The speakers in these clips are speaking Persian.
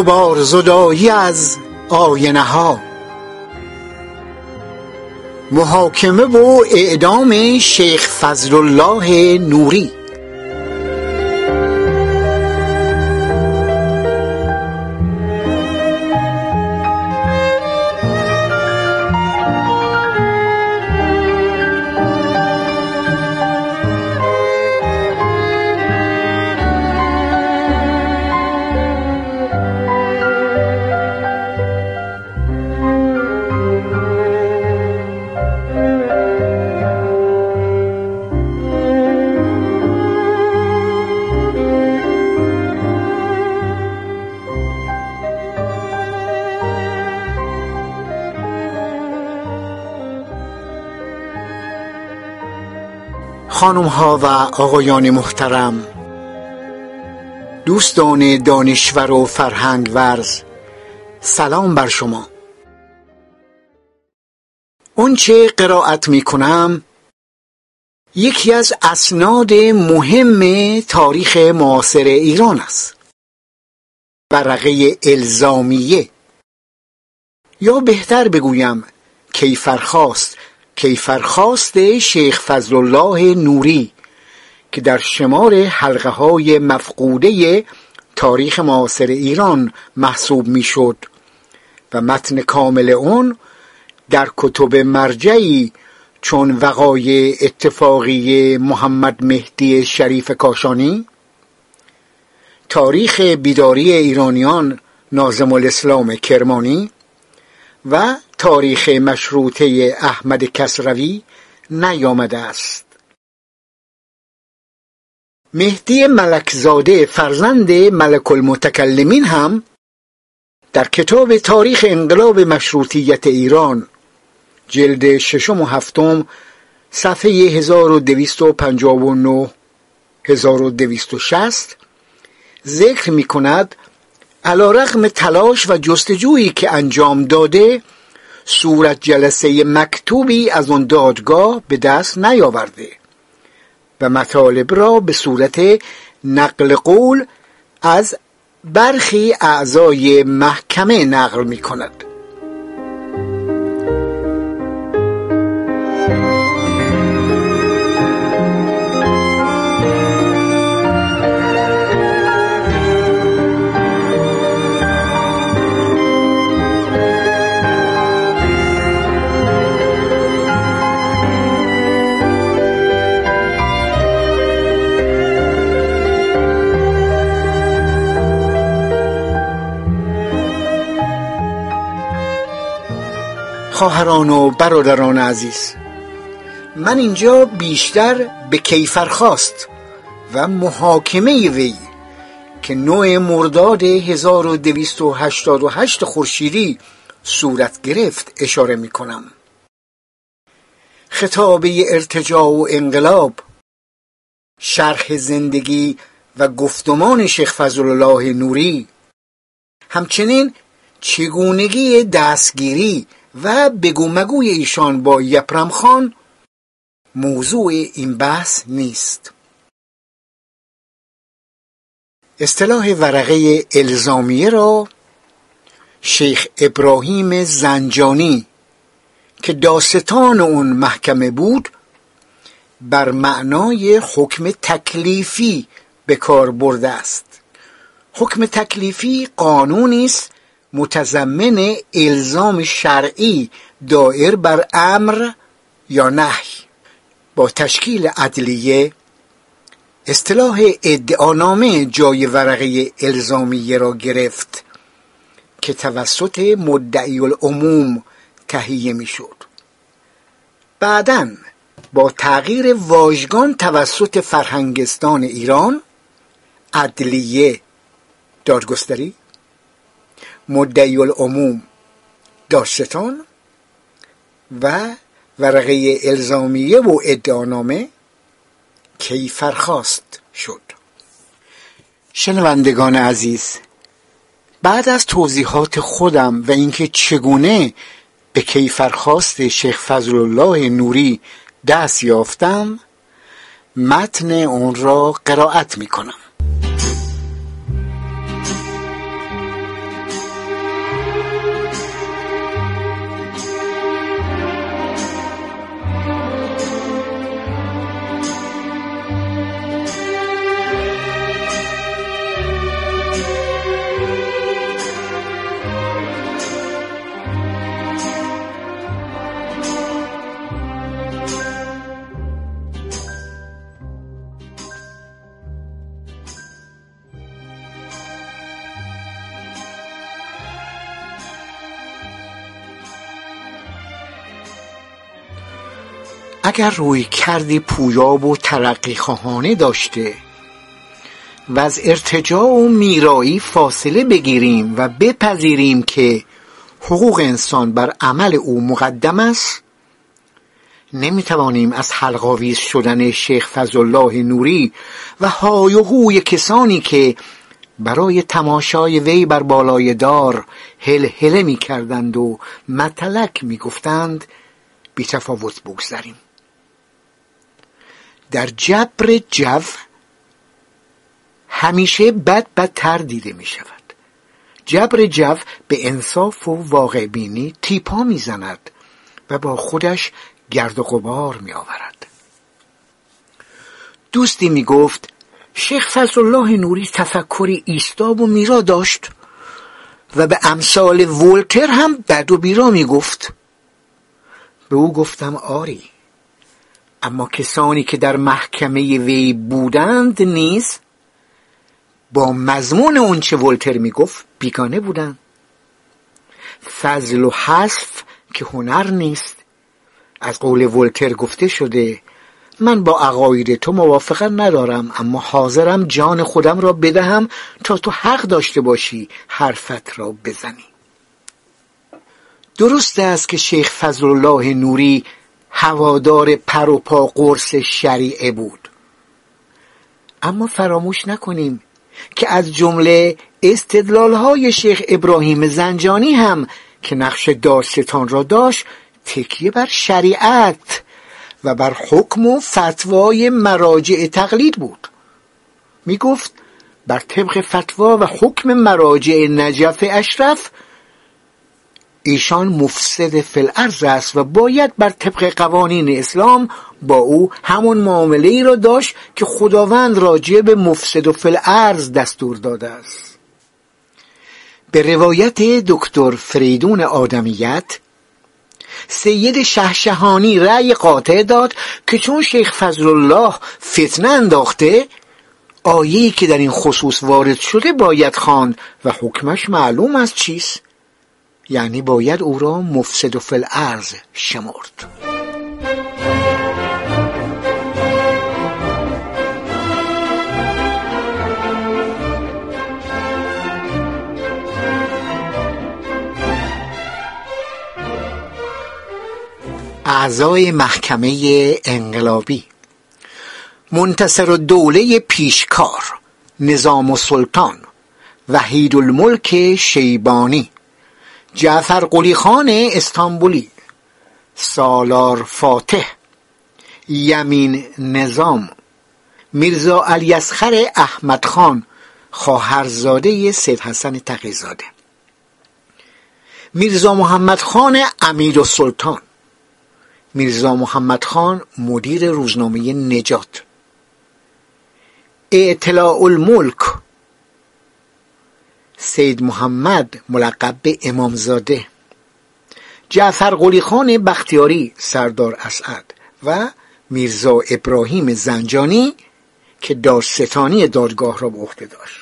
غبار زدایی از آینه ها. محاکمه و اعدام شیخ فضل الله نوری. خانم ها و آقایان محترم دوستان دانشور و فرهنگ ورز سلام بر شما. چه قرائت می کنم یکی از اسناد مهم تاریخ معاصر ایران است. ورقه الزامیه. یا بهتر بگویم کیفرخواست. کیفرخواست شیخ فضل الله نوری که در شمار حلقه های مفقوده تاریخ معاصر ایران محسوب می‌شد و متن کامل اون در کتب مرجعی چون وقای اتفاقی محمد مهدی شریف کاشانی تاریخ بیداری ایرانیان نازم الاسلام کرمانی و تاریخ مشروطه احمد کسروی نیامده است. مهدی ملکزاده فرزند ملک المتکلمین هم در کتاب تاریخ انقلاب مشروطیت ایران جلد ششم و هفتم صفحه 1259 1260 ذکر می کند علا رغم تلاش و جستجویی که انجام داده صورت جلسه مکتوبی از آن دادگاه به دست نیاورده و مطالب را به صورت نقل قول از برخی اعضای محکمه نقل می کند خواهران و برادران عزیز. من اینجا بیشتر به کیفر خواست و محاکمه وی که نوع مرداد 1288 خورشیدی صورت گرفت اشاره می کنم. خطابه ارتجاع و انقلاب شرح زندگی و گفتمان شیخ فضل الله نوری همچنین چگونگی دستگیری و بگو مگوی ایشان با یپرم خان موضوع این بحث نیست. اصطلاح ورقه الزامیه را شیخ ابراهیم زنجانی که داستان اون محکمه بود بر معنای حکم تکلیفی به کار برده است. حکم تکلیفی قانونی است متضمن الزام شرعی دائر بر امر یا نهی. با تشکیل عدلیه اصطلاح ادعانامه جای ورقه الزامیه را گرفت که توسط مدعی العموم تهیه می‌شد. بعدا با تغییر واژگان توسط فرهنگستان ایران عدلیه دادگستری مدعی العموم داستان و ورقه الزامیه و ادعانامه کیفرخواست شد. شنوندگان عزیز بعد از توضیحات خودم و اینکه چگونه به کیفرخواست شیخ فضل الله نوری دست یافتم متن اون را قرائت می کنم اگر روی کردی پویاب و ترقی خواهانه داشته و از ارتجاع و میرایی فاصله بگیریم و بپذیریم که حقوق انسان بر عمل او مقدم است نمی‌توانیم از حلقاویز شدن شیخ فضلالله نوری و های و هوی کسانی که برای تماشای وی بر بالای دار هل هله می کردند و متلک می گفتند بی تفاوت بگذاریم. در جبر جو همیشه بد بدتر دیده می شود جبر جو به انصاف و واقع بینی تیپا می زند و با خودش گرد و غبار می آورد دوستی می گفت شیخ فضل الله نوری تفکری ایستاب و میرا داشت و به امثال ولتر هم بد و بیرا می گفت به او گفتم آری اما کسانی که در محکمه وی بودند نیز با مضمون اون چه ولتر می‌گفت بیگانه بودند. فضل و حذف که هنر نیست. از قول ولتر گفته شده من با عقاید تو موافقت ندارم اما حاضرم جان خودم را بدهم تا تو حق داشته باشی حرفت را بزنی. درست است که شیخ فضل الله نوری هوادار پر و پا قرص شریعه بود. اما فراموش نکنیم که از جمله استدلال های شیخ ابراهیم زنجانی هم که نقش داستان را داشت تکیه بر شریعت و بر حکم و فتوای مراجع تقلید بود. می گفت بر طبق فتوا و حکم مراجع نجف اشرف ایشان مفسد الارض است و باید بر طبق قوانین اسلام با او همون معامله ای را داشت که خداوند راجع به مفسد و الارض دستور داده است. به روایت دکتر فریدون آدمیت سید شهشهانی رأی قاطع داد که چون شیخ فضل الله فتنه انداخته آیه‌ای که در این خصوص وارد شده باید خواند و حکمش معلوم است چیست؟ یعنی باید او را مفسد و فل ارز شمرد. اعضای محکمه انقلابی. منتصر دوله پیشکار نظام و سلطان وحید الملک شیبانی. جعفر قلی خان استانبولی سالار فاتح یمین نظام میرزا الیسخر احمد خان خواهرزاده سید حسن تقیزاده. میرزا محمد خان امیر و سلطان. میرزا محمد خان مدیر روزنامه نجات. اطلاع الملک سید محمد ملقب به امامزاده. جعفر قلی خان بختیاری سردار اسعد و میرزا ابراهیم زنجانی که دارستانی دادگاه را به عهده داشت.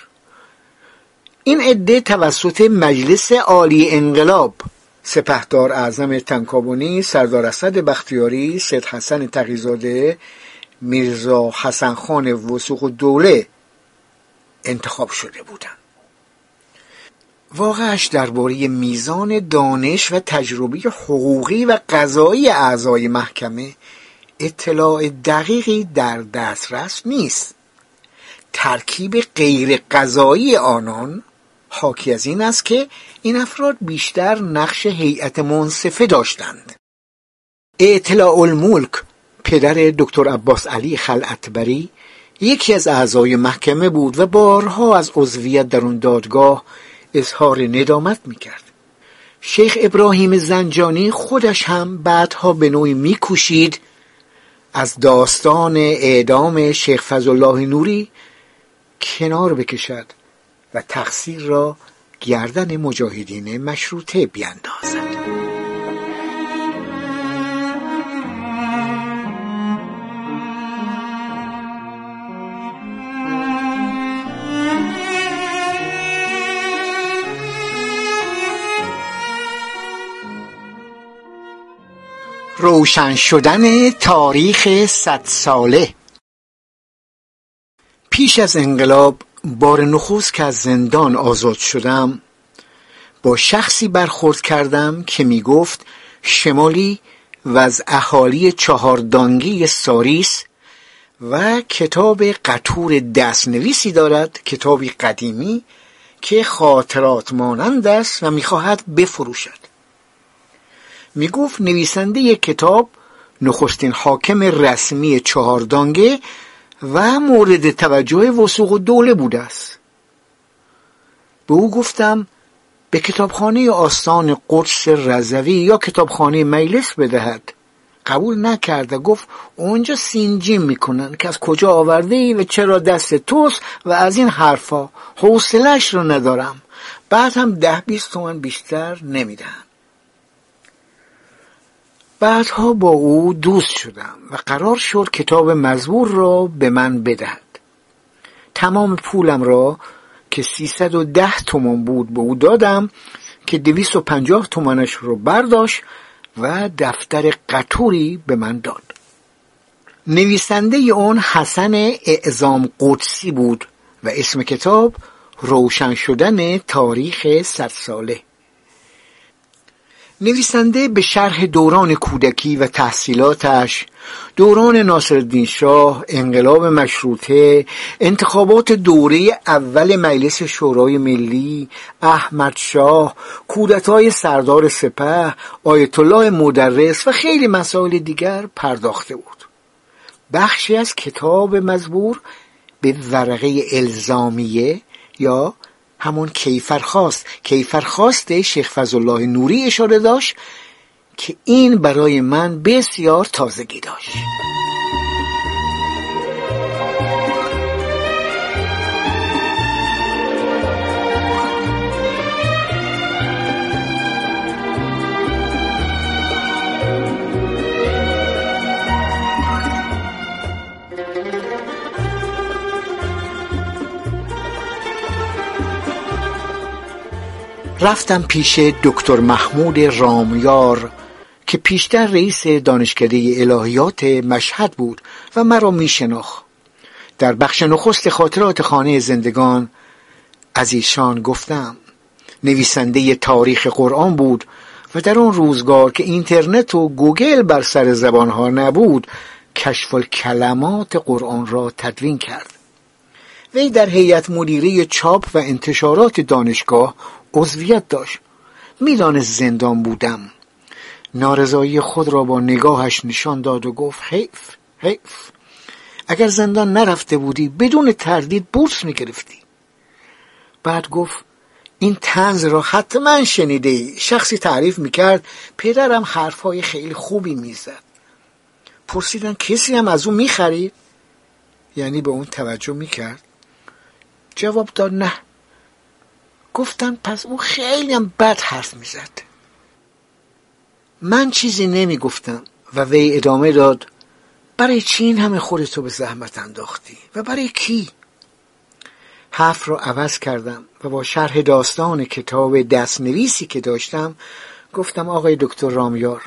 این عده توسط مجلس عالی انقلاب سپهدار اعظم تنکابونی سردار اسد بختیاری سید حسن تقیزاده میرزا حسن خان وسوق دوله انتخاب شده بودند. واقعش درباره میزان دانش و تجربه حقوقی و قضایی اعضای محکمه اطلاع دقیقی در دسترس نیست. ترکیب غیر قضایی آنان حاکی از این است که این افراد بیشتر نقش هیئت منصفه داشتند. اطلاع الملک پدر دکتر عباس علی خلعتبری یکی از اعضای محکمه بود و بارها از عضویت در اون دادگاه اظهار ندامت می‌کرد. شیخ ابراهیم زنجانی خودش هم بعدها به نوعی میکوشید از داستان اعدام شیخ فضل نوری کنار بکشد و تقصیر را گردن مجاهدین مشروطه بیندازد روشن شدن تاریخ صد ساله. پیش از انقلاب بار نخست که از زندان آزاد شدم با شخصی برخورد کردم که می گفت شمالی و از اهالی چهاردانگی ساریس و کتاب قطور دستنویسی دارد کتابی قدیمی که خاطرات مانند است و می‌خواهد بفروشد. می‌گفت نویسنده یک کتاب نخستین حاکم رسمی چهاردانگه و مورد توجه وسوق و دوله بوده است. به او گفتم به کتابخانه آستان قدس رضوی یا کتابخانه مجلس بدهد. قبول نکرده گفت اونجا سینجیم می‌کنن که از کجا آورده ای و چرا دست توست و از این حرفا حوصلش رو ندارم. بعد هم ده بیست تومن بیشتر نمیدن بعدها با او دوست شدم و قرار شد کتاب مزبور را به من بدهد. تمام پولم را که سیصد و ده تومان بود به او دادم که دویست و پنجاه تومنش رو برداشت و دفتر قطوری به من داد. نویسنده اون حسن اعزام قدسی بود و اسم کتاب روشن شدن تاریخ صد ساله نویسنده به شرح دوران کودکی و تحصیلاتش دوران ناصرالدین شاه انقلاب مشروطه انتخابات دوره اول مجلس شورای ملی احمد شاه کودتای سردار سپه آیت الله مدرس و خیلی مسائل دیگر پرداخته بود. بخشی از کتاب مزبور به ورقه الزامیه یا همون کیفرخواست. کیفرخواست شیخ فضلالله نوری اشاره داشت که این برای من بسیار تازگی داشت. رفتم پیش دکتر محمود رامیار که پیشتر رئیس دانشکده الهیات مشهد بود و مرا می در بخش نخست خاطرات خانه زندگان از ایشان گفتم نویسنده تاریخ قرآن بود و در آن روزگار که اینترنت و گوگل بر سر زبانها نبود کشف کلمات قرآن را تدوین کرد. وی در هیئت مدیره چاپ و انتشارات دانشگاه عضویت داشت. می‌دانست زندان بودم. نارضایی خود را با نگاهش نشان داد و گفت حیف حیف. اگر زندان نرفته بودی بدون تردید بورس می‌گرفتی. بعد گفت این تنز را حتما شنیده ای شخصی تعریف می‌کرد پدرم حرفهای خیلی خوبی می‌زد. پرسیدن کسی هم از او می‌خرید؟ یعنی به اون توجه می‌کرد؟ جواب داد نه. گفتن پس او خیلی هم بد حرف می‌زد. من چیزی نمی‌گفتم و وی ادامه داد برای چی این همه خودتو به زحمت انداختی؟ و برای کی؟ حرف رو عوض کردم و با شرح داستان کتاب دستنویسی که داشتم گفتم آقای دکتر رامیار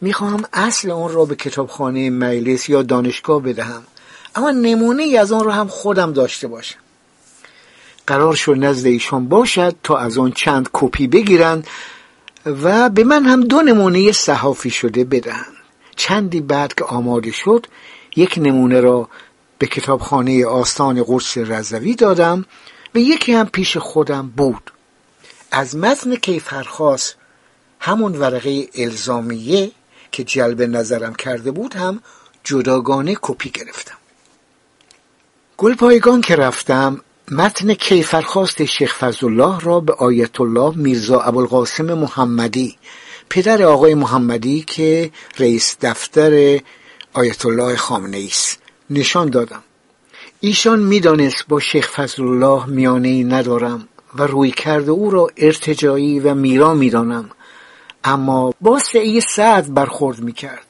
می‌خواهم اصل اون را به کتابخانه مجلس یا دانشگاه بدهم اما نمونه ای از آن را هم خودم داشته باشم. قرار شد نزد ایشان باشد تا از آن چند کپی بگیرند و به من هم دو نمونه صحافی شده بدهند. چندی بعد که آماده شد یک نمونه را به کتابخانه آستان قرص رضوی دادم و یکی هم پیش خودم بود. از متن کیفرخواست همون ورقه الزامیه که جلب نظرم کرده بود هم جداگانه کپی گرفتم. گلپایگان که رفتم متن کیفرخواست شیخ فضلالله را به آیت الله میرزا ابوالقاسم محمدی پدر آقای محمدی که رئیس دفتر آیت الله خامنه است نشان دادم. ایشان می‌دانست با شیخ فضلالله میانه ای ندارم و روی کرده او را ارتجایی و میرا می‌دانم. اما با سعی سعد برخورد می‌کرد.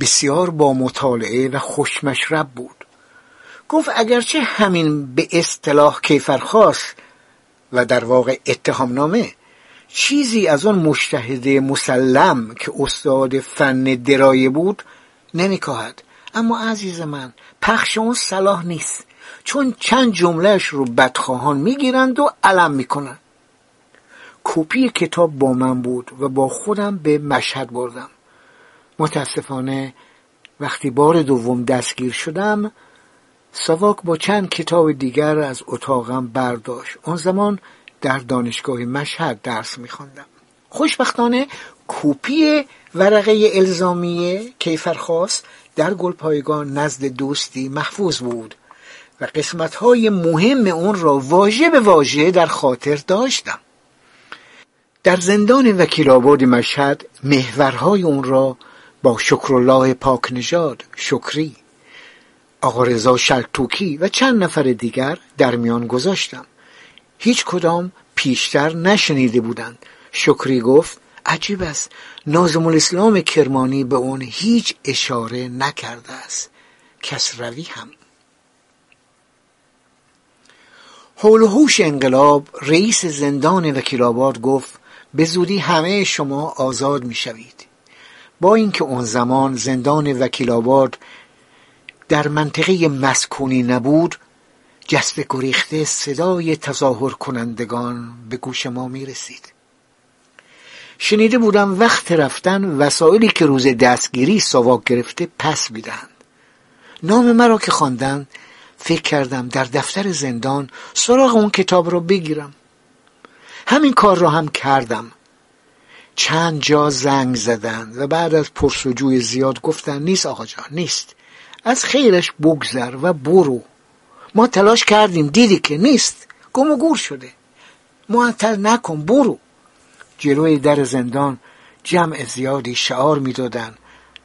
بسیار با مطالعه و خوشمشرب بود. گفت اگرچه همین به اصطلاح کیفرخواست و در واقع اتهامنامه چیزی از آن مشتهد مسلم که استاد فن درایه بود نمیکاهد. اما عزیز من پخش اون صلاح نیست چون چند جملهش رو بدخواهان می‌گیرند و علم می‌کنند. کپی کتاب با من بود و با خودم به مشهد بردم. متاسفانه وقتی بار دوم دستگیر شدم سواک با چند کتاب دیگر از اتاقم برداشت. آن زمان در دانشگاه مشهد درس میخواندم. خوشبختانه کپی ورقه الزامی کیفرخواست در گلپایگان نزد دوستی محفوظ بود و قسمت های مهم اون را واژه به واژه در خاطر داشتم. در زندان وکیل آباد مشهد محورهای اون را با شکرالله پاک نژاد شکری آقا رضا شلتوکی و چند نفر دیگر در میان گذاشتم. هیچ کدام پیشتر نشنیده بودند. شکری گفت عجیب است. نازم الاسلام کرمانی به اون هیچ اشاره نکرده است. کسروی هم. حول هوش انقلاب رئیس زندان وکیل آباد گفت به زودی همه شما آزاد می شوید با اینکه اون زمان زندان وکیل آباد در منطقه مسکونی نبود جست گریخته صدای تظاهر کنندگان به گوش ما می رسید شنیده بودم وقت رفتن وسایلی که روز دستگیری سواک گرفته پس می‌دهند. نام مرا که خواندند فکر کردم در دفتر زندان سراغ اون کتاب را بگیرم. همین کار را هم کردم. چند جا زنگ زدند و بعد از پرسجوی زیاد گفتن نیست آقا جان نیست. از خیرش بگذر و برو. ما تلاش کردیم دیدی که نیست. گم و گور شده. معطل نکن برو. جلوی در زندان جمع زیادی شعار می‌دادند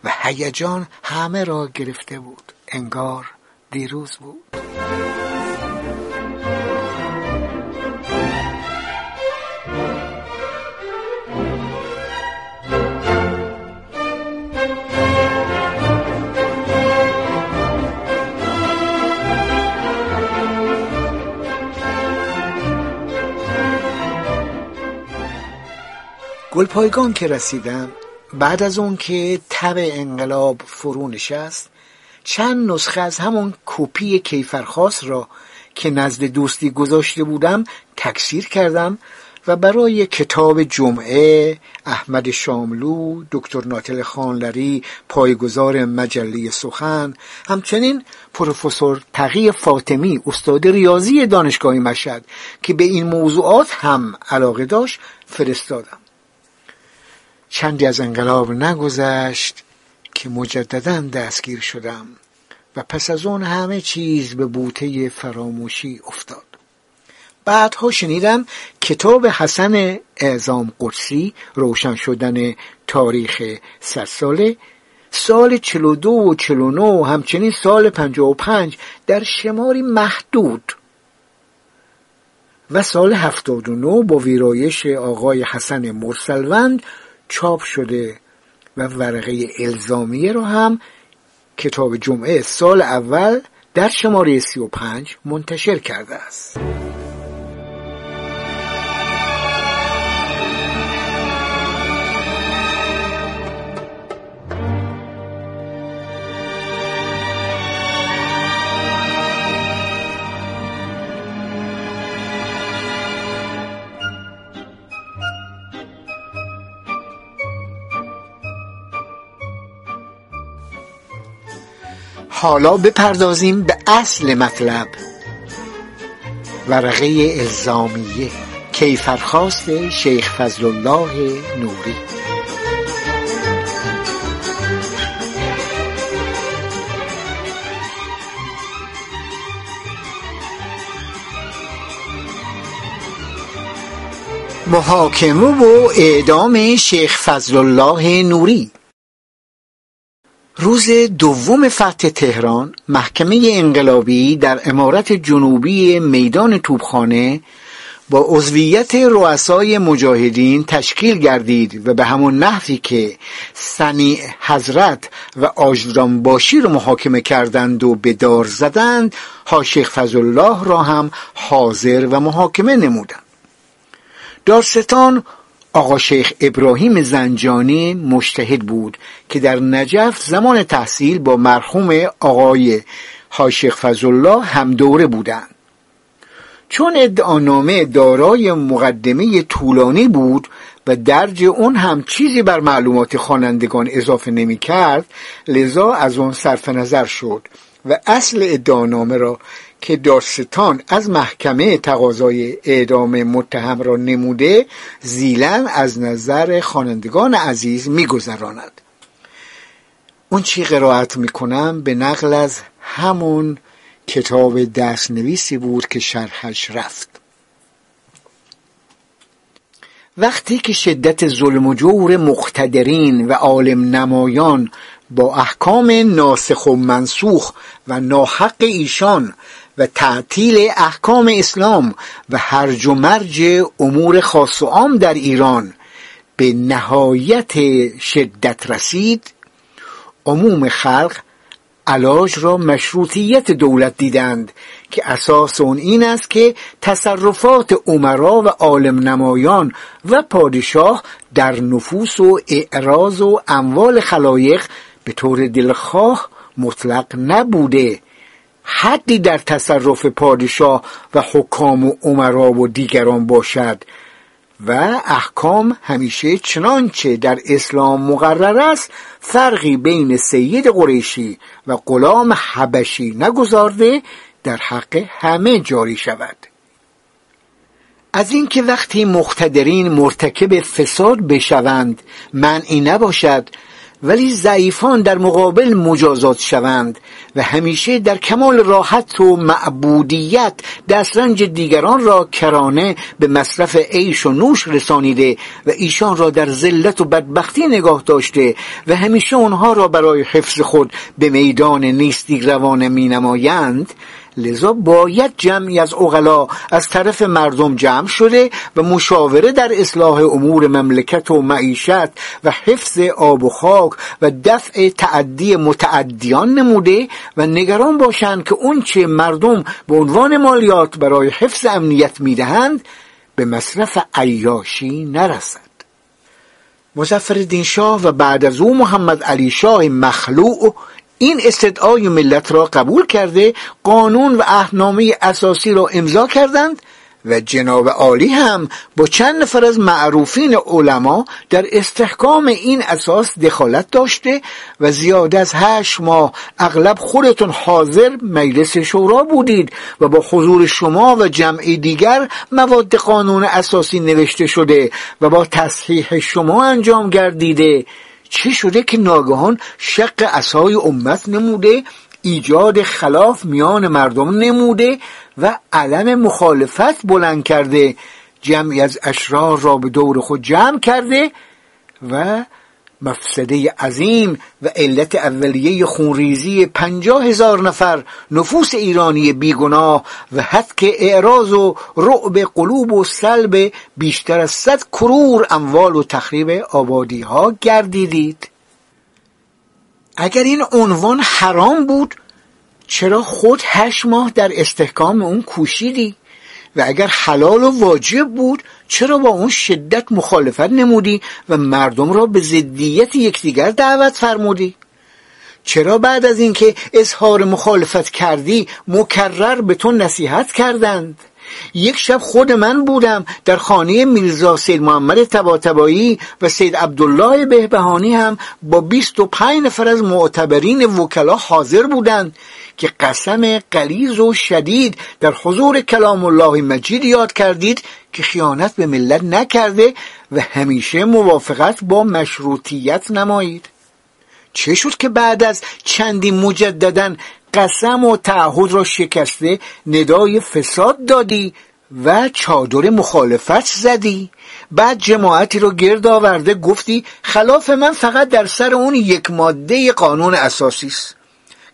و هیجان همه را گرفته بود. انگار دیروز بود. گلپایگان که رسیدم بعد از اون که تب انقلاب فرو نشست چند نسخه از همون کپی کیفرخواست را که نزد دوستی گذاشته بودم تکثیر کردم و برای کتاب جمعه احمد شاملو دکتر ناتل خانلری پایگزار مجله سخن همچنین پروفسور تقی فاطمی استاد ریاضی دانشگاه مشهد که به این موضوعات هم علاقه داشت فرستادم. چندی از انقلاب نگذشت که مجددا دستگیر شدم و پس از اون همه چیز به بوته فراموشی افتاد. بعدها شنیدم کتاب حسن اعظام قدسی روشن شدن تاریخ صد ساله سال 42 و 49 و همچنین سال 55 در شماری محدود و سال 79 با ویرایش آقای حسن مرسلوند چاپ شده و ورقه الزامیه رو هم کتاب جمعه سال اول در شماره 35 منتشر کرده است. حالا بپردازیم به اصل مطلب. ورقه الزامیه کیفرخواست شیخ فضل الله نوری. محاکمه و اعدام شیخ فضل الله نوری. روز دوم فتح تهران محکمه انقلابی در امارت جنوبی میدان توبخانه با عضویت رؤسای مجاهدین تشکیل گردید و به همون نحوی که سنی حضرت و آجران باشی رو محاکمه کردند و به دار زدند ها شیخ فضل الله را هم حاضر و محاکمه نمودند. دارستان آقا شیخ ابراهیم زنجانی مشتهد بود که در نجف زمان تحصیل با مرحوم آقای حاشق فضلالله هم دوره بودند. چون ادعانامه دارای مقدمه طولانی بود و درج اون هم چیزی بر معلومات خوانندگان اضافه نمی کرد لذا از آن صرف نظر شد و اصل ادعانامه را که داستان از محکمه تقاضای اعدام متهم را نموده زیلن از نظر خوانندگان عزیز میگذراند. اون چی قرائت می‌کنم به نقل از همون کتاب دست نویسی بود که شرحش رفت. وقتی که شدت ظلم و جور مقتدرین و عالم نمایان با احکام ناسخ و منسوخ و ناحق ایشان و تعطیل احکام اسلام و هرج و مرج امور خاص و عام در ایران به نهایت شدت رسید. عموم خلق علاج را مشروطیت دولت دیدند که اساس اون این است که تصرفات عمرا و عالم نمایان و پادشاه در نفوس و اعراض و اموال خلایق به طور دلخواه مطلق نبوده. حدی در تصرف پادشاه و حکام و عمرا و دیگران باشد و احکام همیشه چنانچه در اسلام مقرر است فرقی بین سید قریشی و غلام حبشی نگذارده در حق همه جاری شود. از اینکه وقتی مقتدرین مرتکب فساد بشوند منعی نباشد ولی ضعیفان در مقابل مجازات شوند و همیشه در کمال راحت و معبودیت دسترنج دیگران را کرانه به مصرف عیش و نوش رسانیده و ایشان را در ذلت و بدبختی نگاه داشته و همیشه آنها را برای حفظ خود به میدان نیستی روانه می نمایند لذا باید جمعی از اغلا از طرف مردم جمع شده و مشاوره در اصلاح امور مملکت و معیشت و حفظ آب و خاک و دفع تعدی متعدیان نموده و نگران باشند که اونچه مردم به عنوان مالیات برای حفظ امنیت می‌دهند به مصرف عیاشی نرسد. مزفر شاه و بعد از او محمد علی شاه مخلوع این استدعای ملت را قبول کرده قانون و اهنامه اساسی را امضا کردند و جناب عالی هم با چند نفر از معروفین علما در استحکام این اساس دخالت داشته و زیاد از هشت ماه اغلب خودتون حاضر مجلس شورا بودید و با حضور شما و جمع دیگر مواد قانون اساسی نوشته شده و با تصحیح شما انجام گردیده. چه شده که ناگهان شق اسای امت نموده ایجاد خلاف میان مردم نموده و علم مخالفت بلند کرده جمعی از اشرار را به دور خود جمع کرده و مفسده عظیم و علت اولیه خونریزی پنجاه هزار نفر نفوس ایرانی بیگناه و که اعراض و رعب قلوب و سلب بیشتر از صد کرور اموال و تخریب آبادی ها گردیدید. اگر این عنوان حرام بود چرا خود هشت ماه در استحکام اون کوشیدی؟ و اگر حلال و واجب بود چرا با اون شدت مخالفت نمودی و مردم را به ضدیت یکدیگر دعوت فرمودی؟ چرا بعد از اینکه اظهار مخالفت کردی مکرر به تو نصیحت کردند؟ یک شب خود من بودم در خانه میرزا سید محمد تباتبایی و سید عبدالله بهبهانی هم با بیست و پنج نفر از معتبرین وکلا حاضر بودند که قسم قلیز و شدید در حضور کلام الله مجید یاد کردید که خیانت به ملت نکرده و همیشه موافقت با مشروطیت نمایید. چه شد که بعد از چندی مجددن قسم و تعهد را شکسته ندای فساد دادی و چادر مخالفت زدی. بعد جماعتی رو گرد آورده گفتی خلاف من فقط در سر اون یک ماده قانون اساسی است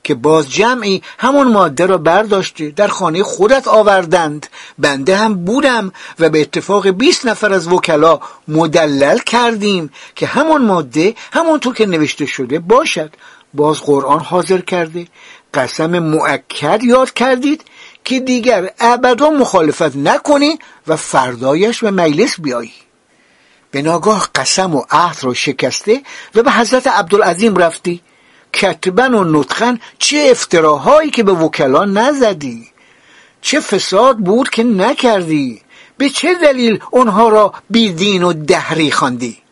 که باز جمعی همون ماده را برداشته در خانه خودت آوردند. بنده هم بودم و به اتفاق 20 نفر از وکلا مدلل کردیم که همون ماده همونطور که نوشته شده باشد. باز قرآن حاضر کرده. قسم مؤکد یاد کردید که دیگر ابدا مخالفت نکنی و فردایش به مجلس بیایی. به ناگاه قسم و عهد را شکسته و به حضرت عبدالعظیم رفتی. کتبن و نطخن چه افتراهایی که به وکلا نزدی. چه فساد بود که نکردی. به چه دلیل اونها را بیدین و دهری خواندی؟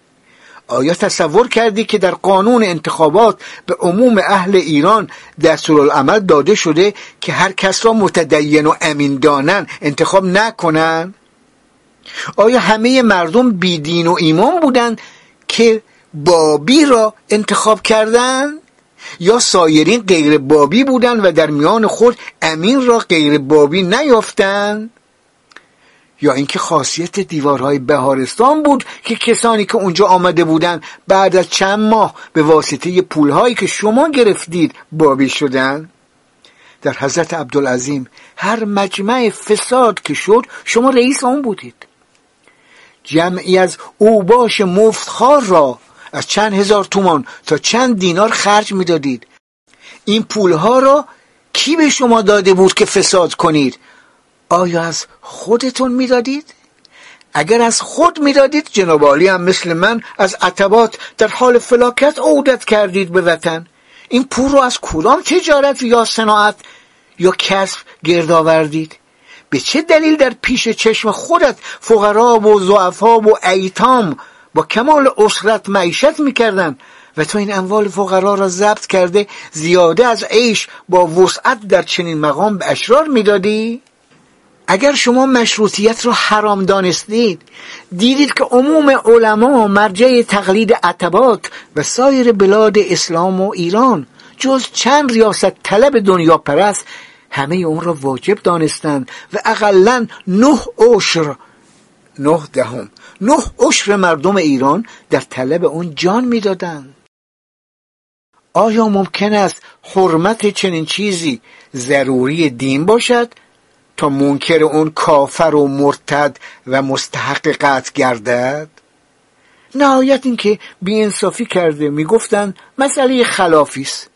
آیا تصور کردی که در قانون انتخابات به عموم اهل ایران دستورالعمل داده شده که هر کس را متدین و امین دانن انتخاب نکنن؟ آیا همه مردم بیدین و ایمان بودند که بابی را انتخاب کردند؟ یا سایرین غیر بابی بودند و در میان خود امین را غیر بابی نیافتند؟ یا اینکه خاصیت دیوارهای بهارستان بود که کسانی که اونجا آمده بودند بعد از چند ماه به واسطه پولهایی که شما گرفتید بابی شدن؟ در حضرت عبدالعظیم هر مجمع فساد که شد شما رئیس آن بودید. جمعی از اوباش مفتخار را از چند هزار تومان تا چند دینار خرج می‌دادید. این پولها را کی به شما داده بود که فساد کنید؟ آیا از خودتون می‌دادید؟ اگر از خود می‌دادید جناب عالی هم مثل من از عتبات در حال فلاکت عودت کردید به وطن. این پول رو از کدام تجارت یا صناعت یا کسب گرد آوردید؟ به چه دلیل در پیش چشم خودت فقرا و ضعفا و ایتام با کمال اسرت معیشت می‌کردن و تو این اموال فقرا را ضبط کرده زیاده از عیش با وسعت در چنین مقام به اشرار می‌دادی؟ اگر شما مشروطیت را حرام دانستید دیدید که عموم علما مرجع تقلید عتبات و سایر بلاد اسلام و ایران جز چند ریاست طلب دنیا پرست همه اون را واجب دانستند و اقلا نه عشر نه دهم نه عشر مردم ایران در طلب اون جان می‌دادند. آیا ممکن است حرمت چنین چیزی ضروری دین باشد؟ تا منکر اون کافر و مرتد و مستحق قطع گردد؟ نهایت اینکه بیانصافی کرده. می‌گفتند مسئله خلافی است.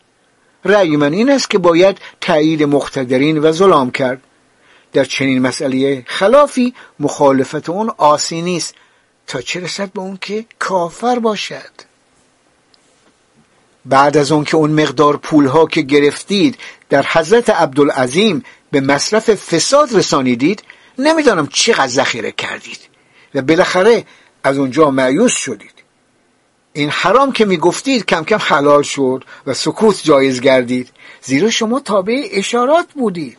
رأی من این است که باید تایید مقتدرین و ظلام کرد. در چنین مسئله خلافی مخالفت اون آسی نیست. تا چه رسد به اون که کافر باشد؟ بعد از اون که اون مقدار پولها که گرفتید در حضرت عبدالعظیم به مصرف فساد رسانیدید نمی‌دانم چقدر ذخیره کردید. و بالاخره از اونجا معیوس شدید. این حرام که می‌گفتید کم کم حلال شد و سکوت جایز گردید. زیرا شما تابع اشارات بودید.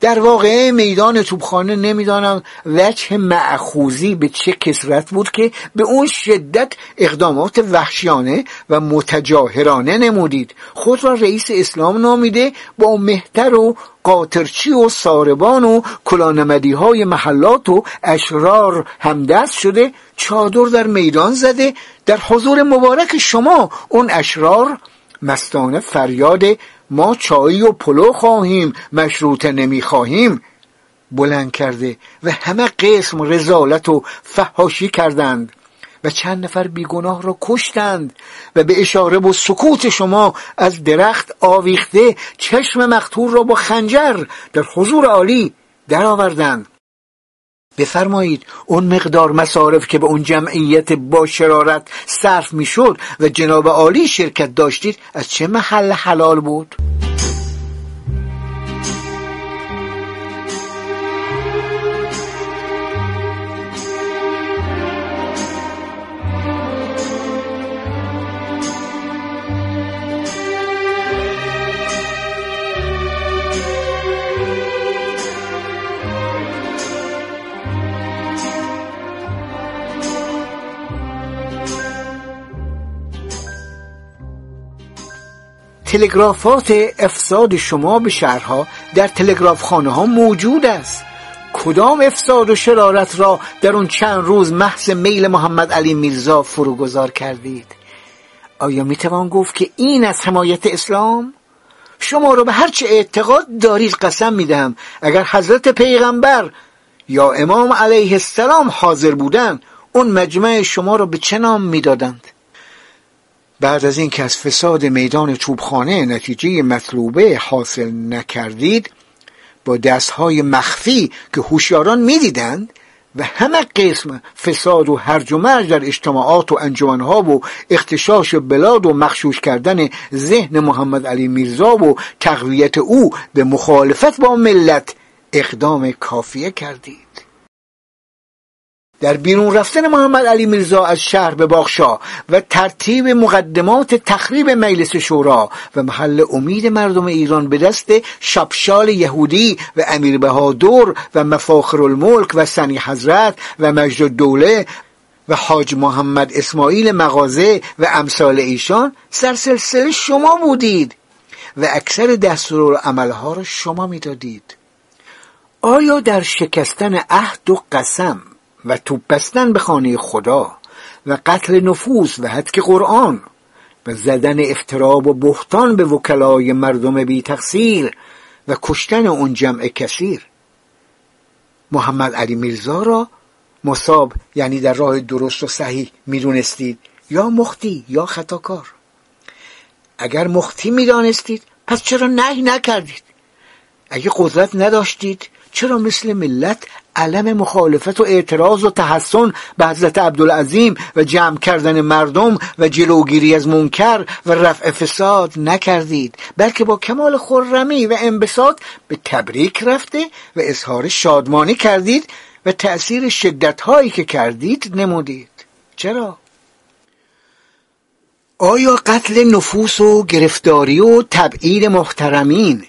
در واقع میدان توبخانه نمی‌دانم وجه معخوزی به چه کسرت بود که به اون شدت اقدامات وحشیانه و متجاهرانه نمودید. خود را رئیس اسلام نامیده با مهتر و قاطرچی و ساربان و کلانمدی های محلات و اشرار همدست شده چادر در میدان زده. در حضور مبارک شما اون اشرار مستانه فریاد ما چایی و پلو خواهیم مشروط نمی خواهیم. بلند کرده و همه قسم رزالت و فهاشی کردند و چند نفر بیگناه را کشتند و به اشاره و سکوت شما از درخت آویخته چشم مقتول را با خنجر در حضور عالی درآوردند. بفرمایید اون مقدار مصارف که به اون جمعیت با شرارت صرف می‌شد و جناب عالی شرکت داشتید از چه محل حلال بود؟ تلگرافات افساد شما به شهرها در تلگراف خانه ها موجود است. کدام افساد و شرارت را در اون چند روز محض میل محمد علی میرزا فروگذار کردید؟ آیا می‌توان گفت که این از حمایت اسلام؟ شما را به هرچه اعتقاد دارید قسم می‌دهم. اگر حضرت پیغمبر یا امام علیه السلام حاضر بودند اون مجمع شما را به چه نام می‌دادند؟ بعد از اینکه از فساد میدان توبخانه نتیجه مطلوبه حاصل نکردید با دستهای مخفی که هوشیاران می‌دیدند و همه قسم فساد و هرج و مرج در اجتماعات و انجمنها و اختشاش بلاد و مخشوش کردن ذهن محمد علی میرزا و تقویت او به مخالفت با ملت اقدام کافیه کردید. در بیرون رفتن محمد علی میرزا از شهر به باغشا و ترتیب مقدمات تخریب مجلس شورا و محل امید مردم ایران به دست شبشال یهودی و امیر بهادر و مفاخر الملک و سنی حضرت و مجد الدوله و حاج محمد اسماعیل مغازه و امثال ایشان سرسلسله شما بودید و اکثر دستور عملها را شما می‌دادید. آیا در شکستن عهد و قسم و توپ بستن به خانه خدا و قتل نفوس و حدک قرآن و زدن افتراب و بهتان به وکلای مردم بی تقصیر و کشتن اون جمع کثیر. محمد علی میرزا را مصاب یعنی در راه درست و صحیح می‌دونستید یا مختی یا خطاکار. اگر مختی می‌دانستید پس چرا نهی نکردید؟ اگه قدرت نداشتید چرا مثل ملت علم مخالفت و اعتراض و تحسن به حضرت عبدالعظیم و جمع کردن مردم و جلوگیری از منکر و رفع فساد نکردید بلکه با کمال خرمی و انبساط به تبریک رفته و اظهار شادمانی کردید و تأثیر شدت هایی که کردید نمودید چرا؟ آیا قتل نفوس و گرفتاری و تبعید محترمین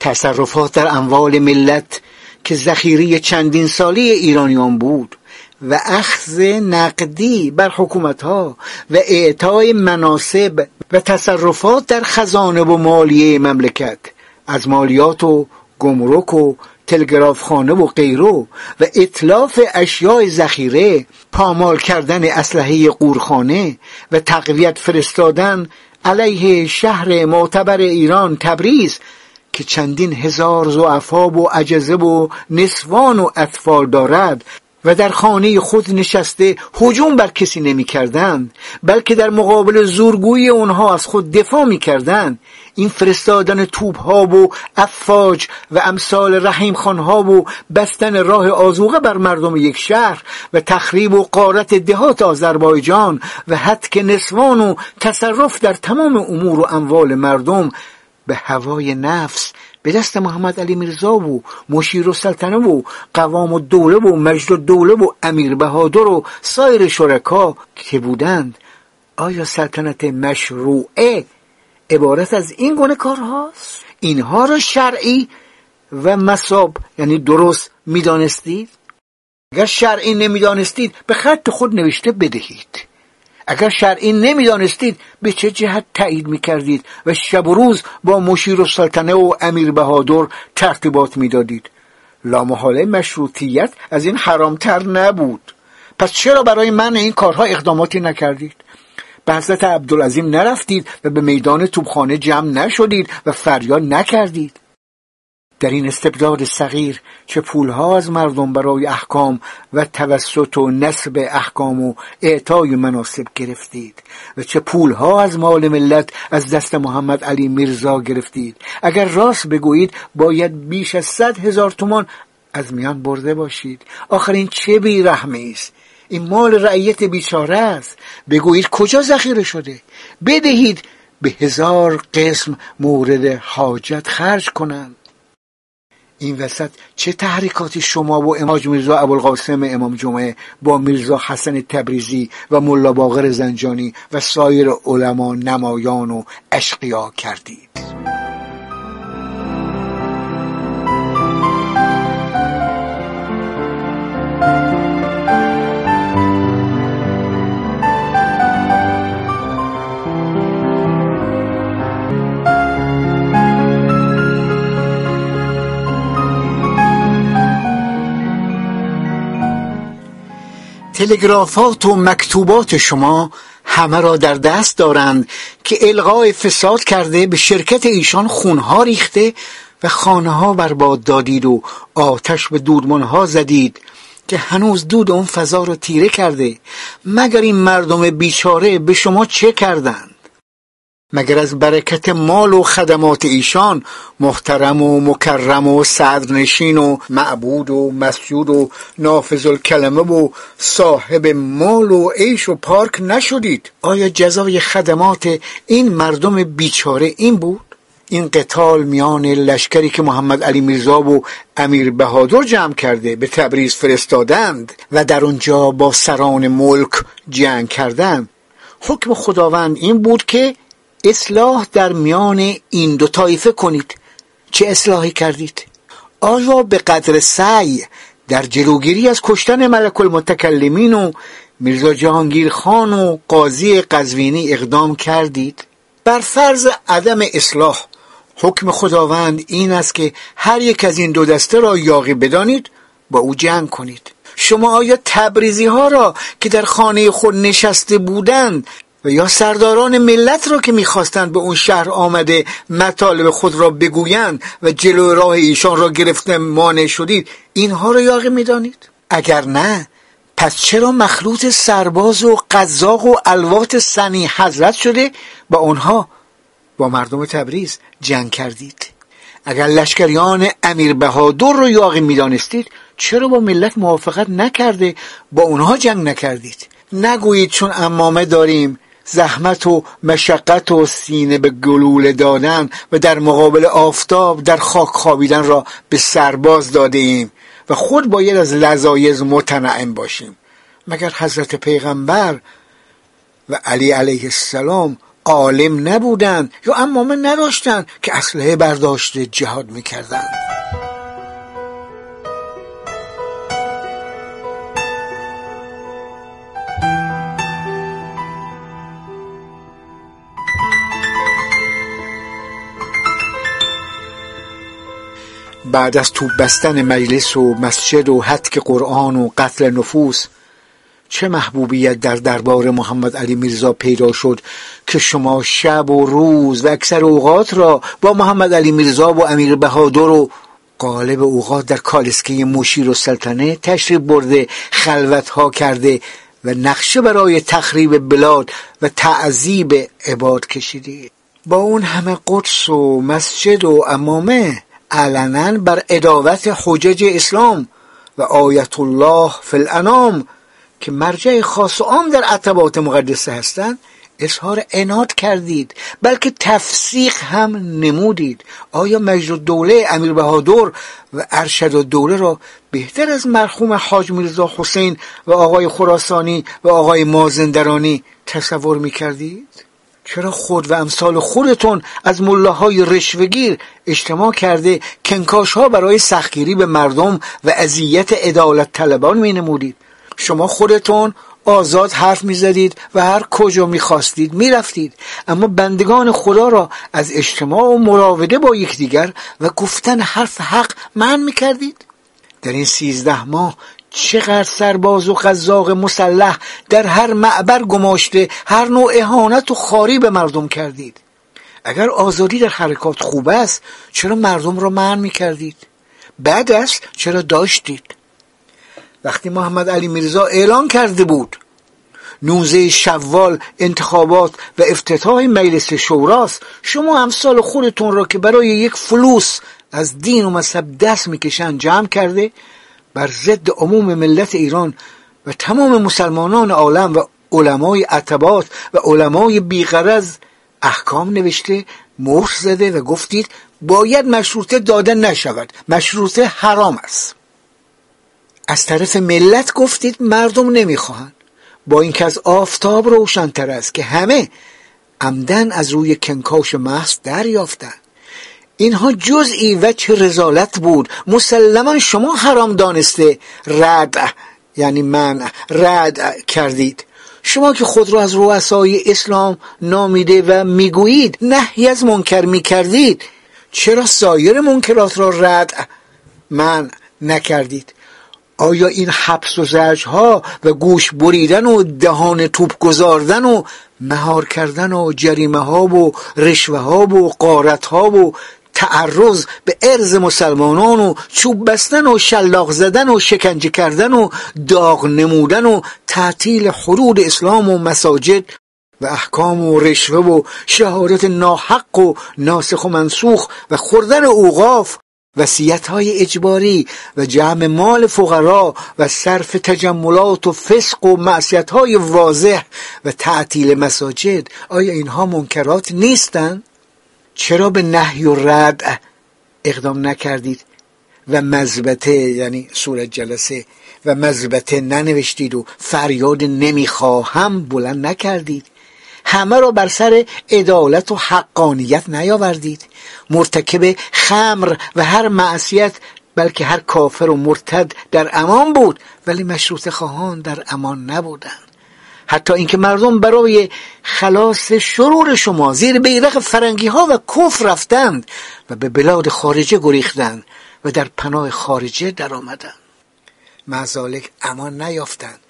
تصرفات در اموال ملت که ذخیره چندین سالی ایرانیان بود و اخذ نقدی بر حکومتها و اعطای مناسب و تصرفات در خزانه و مالیه مملکت از مالیات و گمرک و تلگرافخانه و غیرو و اطلاف اشیاء ذخیره پامال کردن اسلحه قورخانه و تقویت فرستادن علیه شهر معتبر ایران تبریز که چندین هزار زعفا و عجزه و نسوان و اطفال دارد و در خانه خود نشسته هجوم بر کسی نمی بلکه در مقابل زورگویی اونها از خود دفاع می این فرستادن توب ها و افاج و امثال رحیم خان ها و بستن راه آزوغه بر مردم یک شهر و تخریب و قارت دهات آذربایجان و حدک نسوان و تصرف در تمام امور و اموال مردم به هوای نفس به دست محمد علی میرزا و مشیر و سلطنه و قوام و دوله و مجد و دوله و امیر بهادر و سایر شرکا که بودند. آیا سلطنت مشروعه عبارت از این گونه کارهاست؟ اینها را شرعی و مصاب یعنی درست می‌دانستید؟ اگر شرعی نمی‌دانستید به خط خود نوشته بدهید. اگر شرعی نمی‌دانستید به چه جهت تایید می‌کردید و شب و روز با مشیر و سلطنه و امیر بهادر ترتیبات می‌دادید؟ لامحاله مشروطیت از این حرامتر نبود. پس چرا برای من این کارها اقداماتی نکردید؟ به حضرت عبدالعظیم نرفتید و به میدان توبخانه جمع نشدید و فریاد نکردید. در این استبداد صغیر چه پولها از مردم برای احکام و توسط و نسب احکام و اعطای مناسب گرفتید و چه پولها از مال ملت از دست محمد علی میرزا گرفتید. اگر راست بگویید باید بیش از صد هزار تومان از میان برده باشید. آخرین چه بیرحمی است؟ این مال رعیت بیچاره است. بگویید کجا ذخیره شده؟ بدهید به هزار قسم مورد حاجت خرج کنند. این وسط چه تحریکاتی شما و امام میرزا ابوالقاسم امام جمعه با میرزا حسن تبریزی و ملا باقر زنجانی و سایر علما نمایان و اشقیا کردید؟ تلگرافات و مکتوبات شما همه را در دست دارند که الغای فساد کرده به شرکت ایشان خونها ریخته و خانه ها برباد دادید و آتش به دودمانها زدید که هنوز دود اون فضا رو تیره کرده. مگر این مردم بیچاره به شما چه کردند؟ مگر از برکت مال و خدمات ایشان محترم و مکرم و صدرنشین و معبود و مسجود و نافذ الکلمه و صاحب مال و عیش و پارک نشدید؟ آیا جزای خدمات این مردم بیچاره این بود؟ این قتال میان لشکری که محمد علی میرزا و امیر بهادر جمع کرده به تبریز فرستادند و در اونجا با سران ملک جنگ کردند. حکم خداوند این بود که اصلاح در میان این دو طایفه کنید. چه اصلاحی کردید؟ آیا به قدر سعی در جلوگیری از کشتن ملک المتکلمین و میرزا جهانگیر خان و قاضی قزوینی اقدام کردید؟ بر فرض عدم اصلاح حکم خداوند این است که هر یک از این دو دسته را یاقی بدانید با او جنگ کنید. شما آیا تبریزی ها را که در خانه خود نشسته بودند و یا سرداران ملت را که می‌خواستند به اون شهر آمده مطالب خود را بگویند و جلو راه ایشان را گرفته مانع شدید اینها را یاقی می‌دانید؟ اگر نه پس چرا مخلوط سرباز و قزاق و الوات سنی حضرت شده با اونها با مردم تبریز جنگ کردید؟ اگر لشکریان امیر بهادر رو یاقی می‌دانستید چرا با ملت موافقت نکرده؟ با اونها جنگ نکردید؟ نگویید چون امامه داریم زحمت و مشقت و سینه به گلوله دادن و در مقابل آفتاب در خاک خوابیدن را به سرباز داده ایم و خود باید از لذایز متنعم باشیم. مگر حضرت پیغمبر و علی علیه السلام عالم نبودند؟ یا امامه نداشتند که اسلحه برداشته جهاد می‌کردند؟ بعد از توپ بستن مجلس و مسجد و حتک قرآن و قتل نفوس چه محبوبیت در دربار محمد علی میرزا پیدا شد که شما شب و روز و اکثر اوقات را با محمد علی میرزا و امیر بهادر و قالب اوقات در کالسکه مشیر و سلطنه تشریف برده خلوت ها کرده و نقشه برای تخریب بلاد و تعذیب عباد کشیدید با اون همه قدس و مسجد و امامه علنا بر اداوت حجج اسلام و آیت الله فی الانام که مرجع خاص و عام در عتبات مقدسه هستند اظهار اناد کردید بلکه تفسیق هم نمودید آیا مجد دوله امیر بهادر و ارشد دوله را بهتر از مرحوم حاج میرزا حسین و آقای خراسانی و آقای مازندرانی تصور می‌کردید؟ چرا خود و امثال خودتون از ملاهای رشوگیر اجتماع کرده کنکاش ها برای سختگیری به مردم و اذیت عدالت طلبان می نمودید شما خودتون آزاد حرف می‌زدید و هر کجا می‌خواستید می‌رفتید. اما بندگان خدا را از اجتماع و مراوده با یکدیگر و گفتن حرف حق من می‌کردید؟ در این سیزده ماه چقدر سرباز و قزاق مسلح در هر معبر گماشته هر نوع اهانت و خاری به مردم کردید. اگر آزادی در حرکات خوب است چرا مردم را من می‌کردید؟ بعد است چرا داشتید؟ وقتی محمد علی میرزا اعلان کرده بود نوزه شوال انتخابات و افتتاح مجلس شوراست شما امثال خودتون را که برای یک فلوس از دین و مذهب دست می‌کشند جمع کرده بر ضد عموم ملت ایران و تمام مسلمانان عالم و علمای عتبات و علمای بیغرز احکام نوشته مهر زده و گفتید باید مشروطه داده نشود. مشروطه حرام است. از طرف ملت گفتید مردم نمی‌خواهند. با اینکه از آفتاب روشنتر است که همه عمدن از روی کنکاش محض دریافتند. اینها جزئی و چه رزالت بود؟ مسلما شما حرام دانسته. رد یعنی من رد کردید. شما که خود را از رؤسای اسلام نامیده و می‌گویید نهی از منکر می‌کردید چرا سایر منکرات را رد من نکردید؟ آیا این حبس و زرج ها و گوش بریدن و دهان توپ گذاردن و مهار کردن و جریمه ها و رشوه ها و قارت ها و تعرض به ارز مسلمانان و چوب بستن و شلاق زدن و شکنجه کردن و داغ نمودن و تعطیل حدود اسلام و مساجد و احکام و رشوه و شهادت ناحق و ناسخ و منسوخ و خوردن اوقاف وسیعت های اجباری و جمع مال فقرا و صرف تجملات و فسق و معصیت های واضح و تعطیل مساجد آیا اینها منکرات نیستند؟ چرا به نهی و رد اقدام نکردید و مذبته یعنی صورت جلسه و مذبته ننوشتید و فریاد نمی‌خواهم بلند نکردید؟ همه را بر سر عدالت و حقانیت نیاوردید. مرتکب خمر و هر معصیت بلکه هر کافر و مرتد در امان بود ولی مشروط خواهان در امان نبودند. حتی اینکه مردم برای خلاص شرور شما زیر بیرق فرنگی ها و کفر رفتند و به بلاد خارجه گریختند و در پناه خارجه در آمدند مزالک امان نیافتند.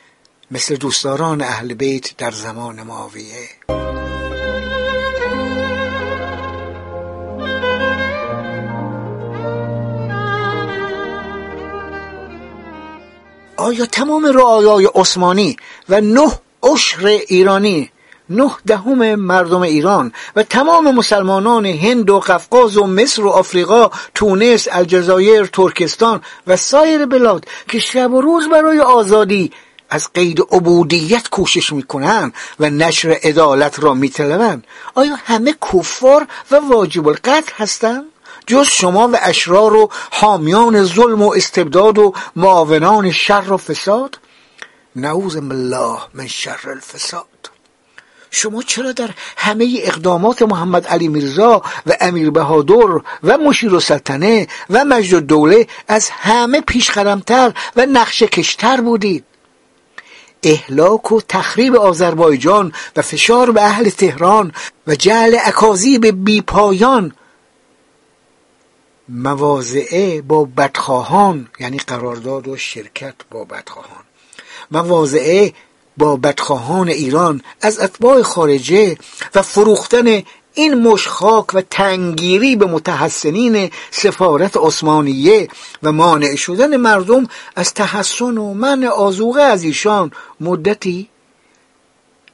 مثل دوستداران اهل بیت در زمان معاویه. آیا تمام رعایای عثمانی و نه عشر ایرانی نه دهم مردم ایران و تمام مسلمانان هند و قفقاز و مصر و آفریقا تونس الجزایر ترکستان و سایر بلاد که شب و روز برای آزادی از قید عبودیت کوشش می‌کنند و نشر عدالت را میطلبند. آیا همه کفار و واجب القتل هستند؟ جز شما و اشرار و حامیان ظلم و استبداد و معاونان شر و فساد؟ نعوذ بالله من شر الفساد. شما چرا در همه اقدامات محمد علی میرزا و امیر بهادر و مشیر و سلطنه و مجد دوله از همه پیشقدمتر و نقشه کشتر بودید؟ اهلاک و تخریب آذربایجان و فشار به اهل تهران و جعل اکاذیب بیپایان مواضعه با بدخواهان یعنی قرارداد و شرکت با بدخواهان. مواضعه با بدخواهان ایران از اتباع خارجه و فروختن این مشخاک و تنگیری به متحسنین سفارت عثمانیه و مانع شدن مردم از تحسن و من آزوغه از ایشان مدتی؟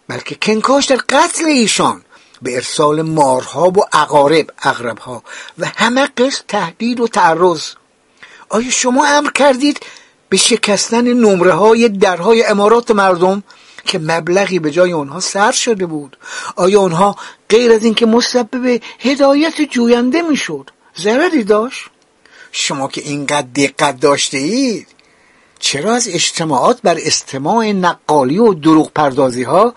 بلکه کنکاش در قتل ایشان به ارسال مارها و اقارب اغربها و همه قسم تهدید و تعرض. آیا شما امر کردید به شکستن نمره های درهای امارات مردم که مبلغی به جای آنها سر شده بود. آیا آنها غیر از اینکه مسبب هدایت جوینده می‌شد ضرری داشت؟ شما که اینقدر دقت داشته اید چرا از اجتماعات بر استماع نقالی و دروغ پردازی ها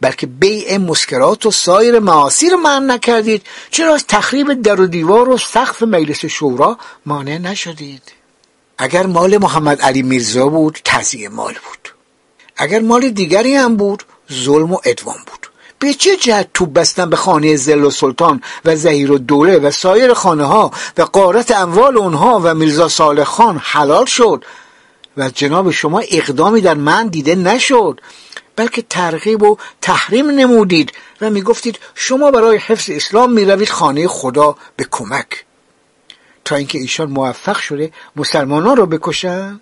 بلکه بیع مسکرات و سایر معاصی رو منع نکردید چرا از تخریب در و دیوار و سقف مجلس شورا مانع نشدید؟ اگر مال محمد علی میرزا بود تزیه مال بود. اگر مال دیگری هم بود ظلم و ادوان بود. به چه جهت توب بستن به خانه زل و سلطان و زهیر و دوله و سایر خانه ها و قارت اموال اونها و میرزا صالح خان حلال شد و جناب شما اقدامی در من دیده نشد بلکه ترغیب و تحریم نمودید و می‌گفتید شما برای حفظ اسلام می‌روید خانه خدا به کمک. تا اینکه ایشان موفق شده مسلمانان را بکشند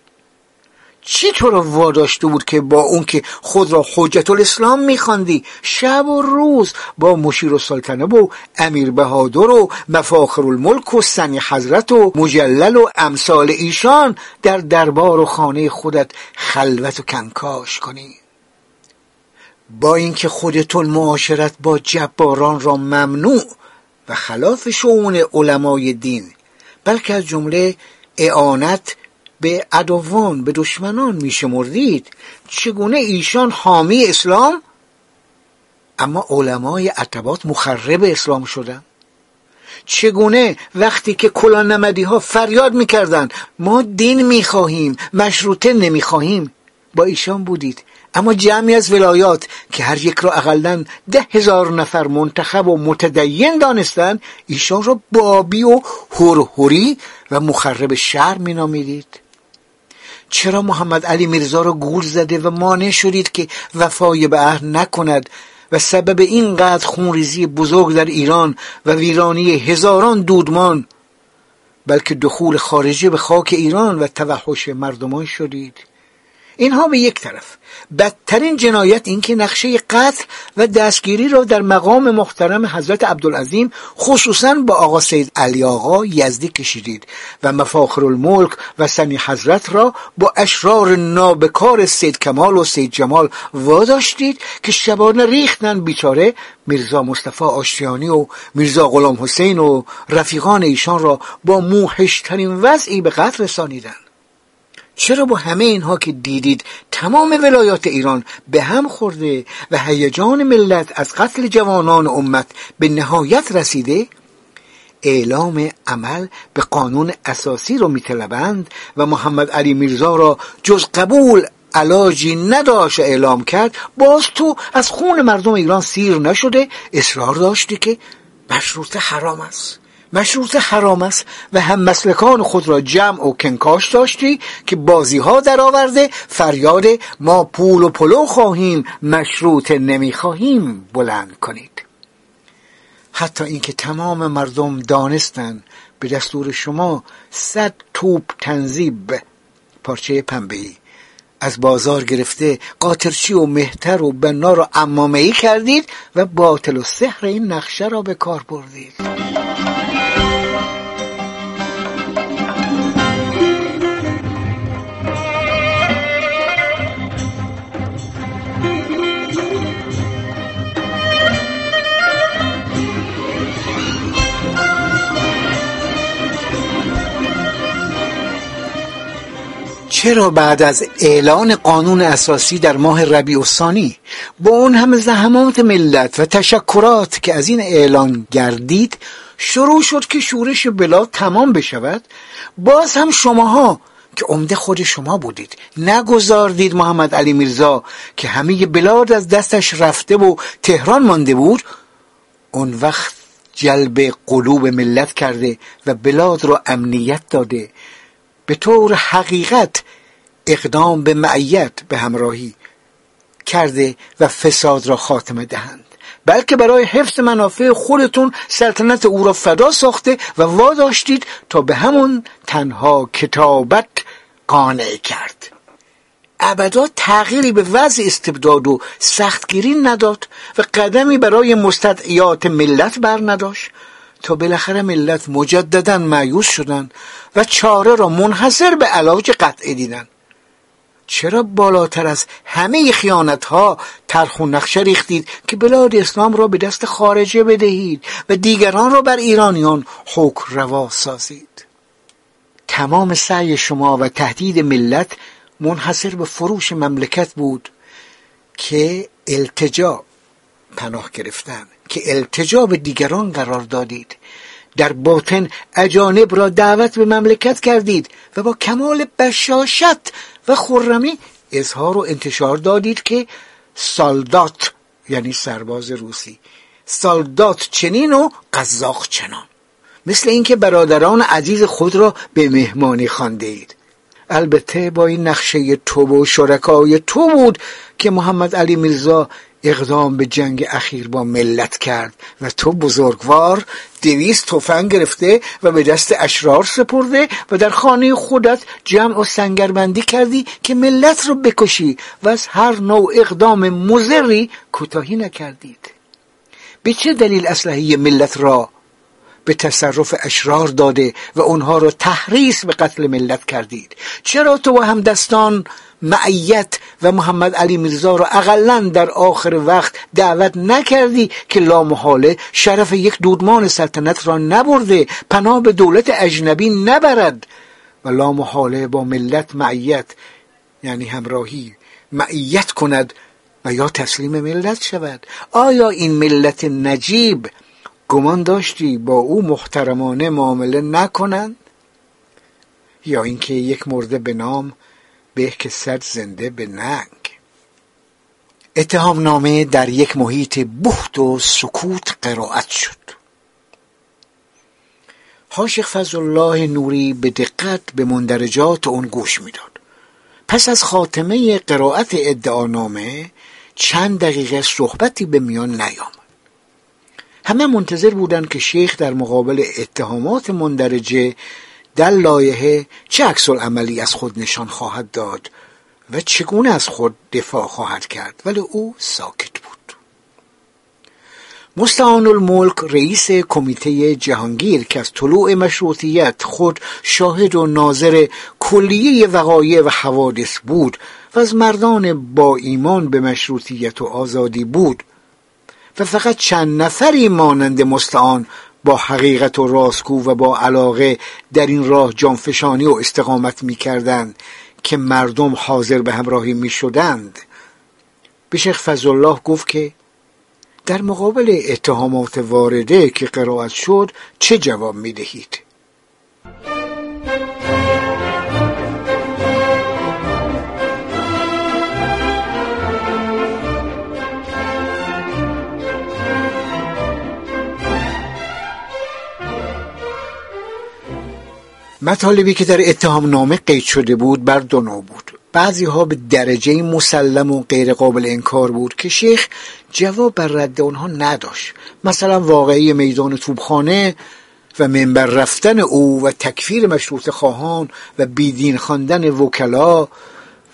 چی تو رو واداشته بود که با اون که خود را حجت الاسلام میخواندی؟ شب و روز با مشیر و سلطنه و امیر بهادر و مفاخر الملک و سنی حضرت و مجلل و امثال ایشان در دربار و خانه خودت خلوت و کنکاش کنی. با اینکه خودتون معاشرت با جباران را ممنوع و خلاف شعون علمای دین بلکه از جمله اعانت به عدوان به دشمنان میشمردید. چگونه ایشان حامی اسلام؟ اما علمای عتبات مخرب اسلام شدن. چگونه وقتی که کلان نمدی ها فریاد می‌کردن ما دین می‌خواهیم مشروطه نمی‌خواهیم. با ایشان بودید. اما جمعی از ولایات که هر یک را اقلا ده هزار نفر منتخب و متدین دانستند ایشان را بابی و هرهری و مخرب شهر مینامیدید. چرا محمد علی میرزا را گول زده و مانع شدید که وفای به عهد نکند و سبب اینقدر خونریزی بزرگ در ایران و ویرانی هزاران دودمان بلکه دخول خارجی به خاک ایران و توحش مردمان شدید؟ اینها به یک طرف. بدترین جنایت این که نقشه قتل و دستگیری را در مقام محترم حضرت عبدالعظیم خصوصا با آقا سید علی آقا یزدی کشیدید و مفاخر الملک و سنی حضرت را با اشرار نابکار سید کمال و سید جمال واداشتید که شبانه ریختن بیچاره میرزا مصطفی آشتیانی و میرزا غلام حسین و رفیقان ایشان را با موحشترین وضعی به قتل رسانیدند. چرا با همه اینها که دیدید تمام ولایات ایران به هم خورده و هیجان ملت از قتل جوانان امت به نهایت رسیده؟ اعلام عمل به قانون اساسی رو میطلبند و محمد علی میرزا را جز قبول علاجی نداشت اعلام کرد باز تو از خون مردم ایران سیر نشده اصرار داشتی که مشروط حرام است. مشروط حرام است و هم مسلکان خود را جمع و کنکاش داشتی که بازی ها در آورده فریاد ما پول و پلو خواهیم مشروط نمی خواهیم بلند کنید. حتی اینکه تمام مردم دانستند به دستور شما صد توپ تنظیب پارچه پنبهی از بازار گرفته قاطرچی و مهتر و بنا را امامه ای کردید و باطل و سحر این نقشه را به کار بردید. چرا بعد از اعلان قانون اساسی در ماه ربیع الثانی با اون همه زحمات ملت و تشکرات که از این اعلان گردید شروع شد که شورش بلاد تمام بشود؟ باز هم شماها که عمده خود شما بودید. نگذاردید محمد علی میرزا که همه بلاد از دستش رفته و تهران مانده بود. اون وقت جلب قلوب ملت کرده و بلاد را امنیت داده. به طور حقیقت اقدام به معیت به همراهی کرده و فساد را خاتمه دهند. بلکه برای حفظ منافع خودتون سلطنت او را فدا ساخته و واداشتید تا به همون تنها کتابت قانع کرد. ابدا تغییری به وضع استبداد و سختگیری نداد و قدمی برای مستدعیات ملت بر نداشت. تا بالاخره ملت مجددا معیوس شدن و چاره را منحصر به علاج قطعی دیدن. چرا بالاتر از همه خیانت ها و نقشه ریختید که بلاد اسلام را به دست خارجه بدهید و دیگران را بر ایرانیان حکم روا سازید؟ تمام سعی شما و تهدید ملت منحصر به فروش مملکت بود که التجا پناه گرفتن. که التجا به دیگران قرار دادید. در باطن اجانب را دعوت به مملکت کردید و با کمال بشاشت و خرمی اظهار و انتشار دادید که سالدات یعنی سرباز روسی سالدات چنین و قزاق چنان. مثل اینکه برادران عزیز خود را به مهمانی خانده اید البته با این نقشه تو و شرکای تو بود که محمد علی میرزا اقدام به جنگ اخیر با ملت کرد و تو بزرگوار دویست تفنگ گرفته و به دست اشرار سپرده و در خانه خودت جمع و سنگربندی کردی که ملت رو بکشی و از هر نوع اقدام مزری کوتاهی نکردید. به چه دلیل اسلحه ملت را به تصرف اشرار داده و اونها را تحریص به قتل ملت کردید؟ چرا تو و همدستان معیت و محمد علی میرزا را اقلا در آخر وقت دعوت نکردی که لامحاله شرف یک دودمان سلطنت را نبرده پناه به دولت اجنبی نبرد. و لامحاله با ملت معیت یعنی همراهی معیت کند و یا تسلیم ملت شود. آیا این ملت نجیب گمان داشتی با او محترمانه معامله نکنند؟ یا اینکه یک مرده به نام به که زنده به ننگ. اتهام نامه در یک محیط بخت و سکوت قرائت شد. حاشق فضل الله نوری به دقت به مندرجات اون گوش می‌داد. پس از خاتمه قرائت ادعانامه چند دقیقه صحبتی به میان نیامد. همه منتظر بودند که شیخ در مقابل اتهامات مندرجه در لایحه چه عکس عملی از خود نشان خواهد داد و چگونه از خود دفاع خواهد کرد ولی او ساکت بود. مستعان الملک رئیس کمیته جهانگیر که از طلوع مشروطیت خود شاهد و ناظر کلیه وقایع و حوادث بود و از مردان با ایمان به مشروطیت و آزادی بود و فقط چند نفری مانند مستعان با حقیقت و راستگو و با علاقه در این راه جانفشانی و استقامت می کردند که مردم حاضر به همراهی می شدند به شیخ فضلالله گفت که در مقابل اتهامات وارده که قرائت شد چه جواب می دهید؟ مطالبی که در اتهام نامه قید شده بود بر دو نوع بود. بعضی ها به درجه مسلم و غیر قابل انکار بود که شیخ جواب بر رد آنها نداشت. مثلا واقعی میدان توبخانه و منبر رفتن او و تکفیر مشروط خواهان و بیدین خواندن وکلا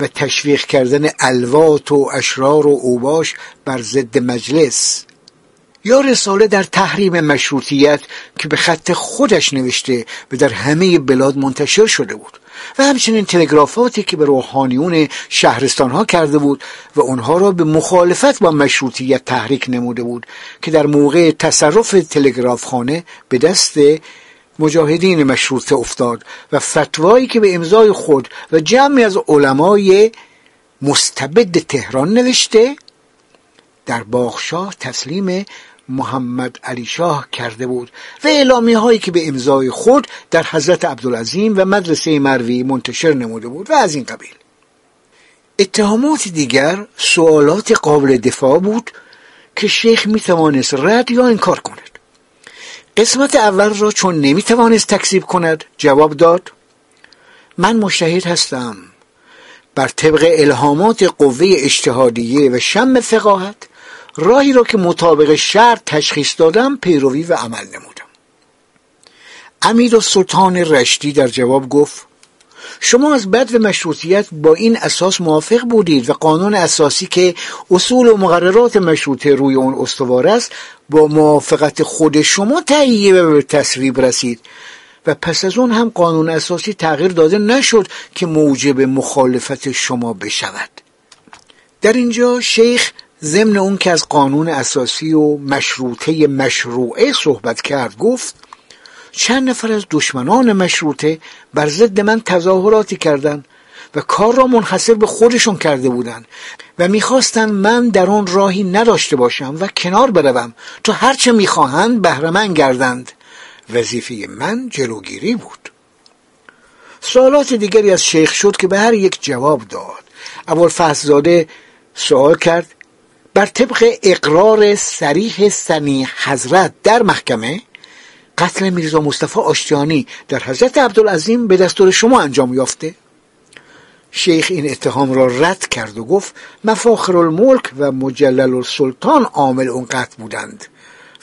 و تشویق کردن الوات و اشرار و اوباش بر ضد مجلس. یا رساله در تحریم مشروطیت که به خط خودش نوشته و در همه بلاد منتشر شده بود. و همچنین تلگرافاتی که به روحانیون شهرستان ها کرده بود و آنها را به مخالفت با مشروطیت تحریک نموده بود که در موقع تصرف تلگراف خانه به دست مجاهدین مشروطه افتاد و فتوایی که به امضای خود و جمعی از علمای مستبد تهران نوشته در باغشاه تسلیم محمد علی شاه کرده بود و اعلامی هایی که به امضای خود در حضرت عبدالعظیم و مدرسه مروی منتشر نموده بود و از این قبیل. اتهامات دیگر سوالات قابل دفاع بود که شیخ می توانست رد یا انکار کند. قسمت اول را چون نمی توانست تکذیب کند جواب داد من مشتهد هستم بر طبق الهامات قوه اجتهادیه و شم فقاهت راهی را که مطابق شرط تشخیص دادم پیروی و عمل نمودم. امیر و سلطان رشدی در جواب گفت شما از بد و مشروطیت با این اساس موافق بودید و قانون اساسی که اصول و مقررات مشروطه روی اون استوار است با موافقت خود شما تهیه و به تصویب رسید. و پس از اون هم قانون اساسی تغییر داده نشد که موجب مخالفت شما بشود. در اینجا شیخ ضمن اون که از قانون اساسی و مشروطه مشروعه صحبت کرد گفت چند نفر از دشمنان مشروطه بر ضد من تظاهراتی کردند و کار را منحصر به خودشون کرده بودند و می‌خواستند من در آن راهی نداشته باشم و کنار بروم تا هرچه می‌خواهند بهرمن گردند. وظیفه من جلوگیری بود. سوالات دیگری از شیخ شد که به هر یک جواب داد. اول زاده سوال کرد بر طبق اقرار سریح سنی حضرت در محکمه قتل میرزا مصطفی آشتیانی در حضرت عبدالعظیم به دستور شما انجام یافته. شیخ این اتهام را رد کرد و گفت مفاخر الملک و مجلل السلطان عامل اون قتل بودند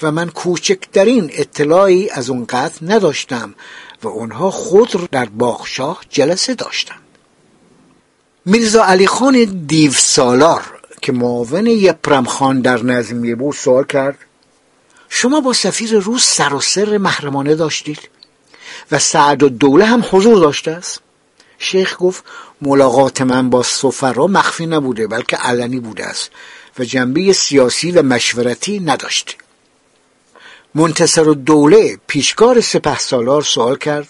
و من کوچکترین اطلاعی از اون قتل نداشتم و اونها خود در باغشاه جلسه داشتند. میرزا علی خان دیو سالار که معاون یپرم خان در نظمیه بود سوال کرد. شما با سفیر روس سر و سر محرمانه داشتید و سعد و دوله هم حضور داشته است؟ شیخ گفت ملاقات من با سفرا مخفی نبوده بلکه علنی بوده است و جنبه سیاسی و مشورتی نداشت. منتصر و دوله پیشکار سپه سالار سوال کرد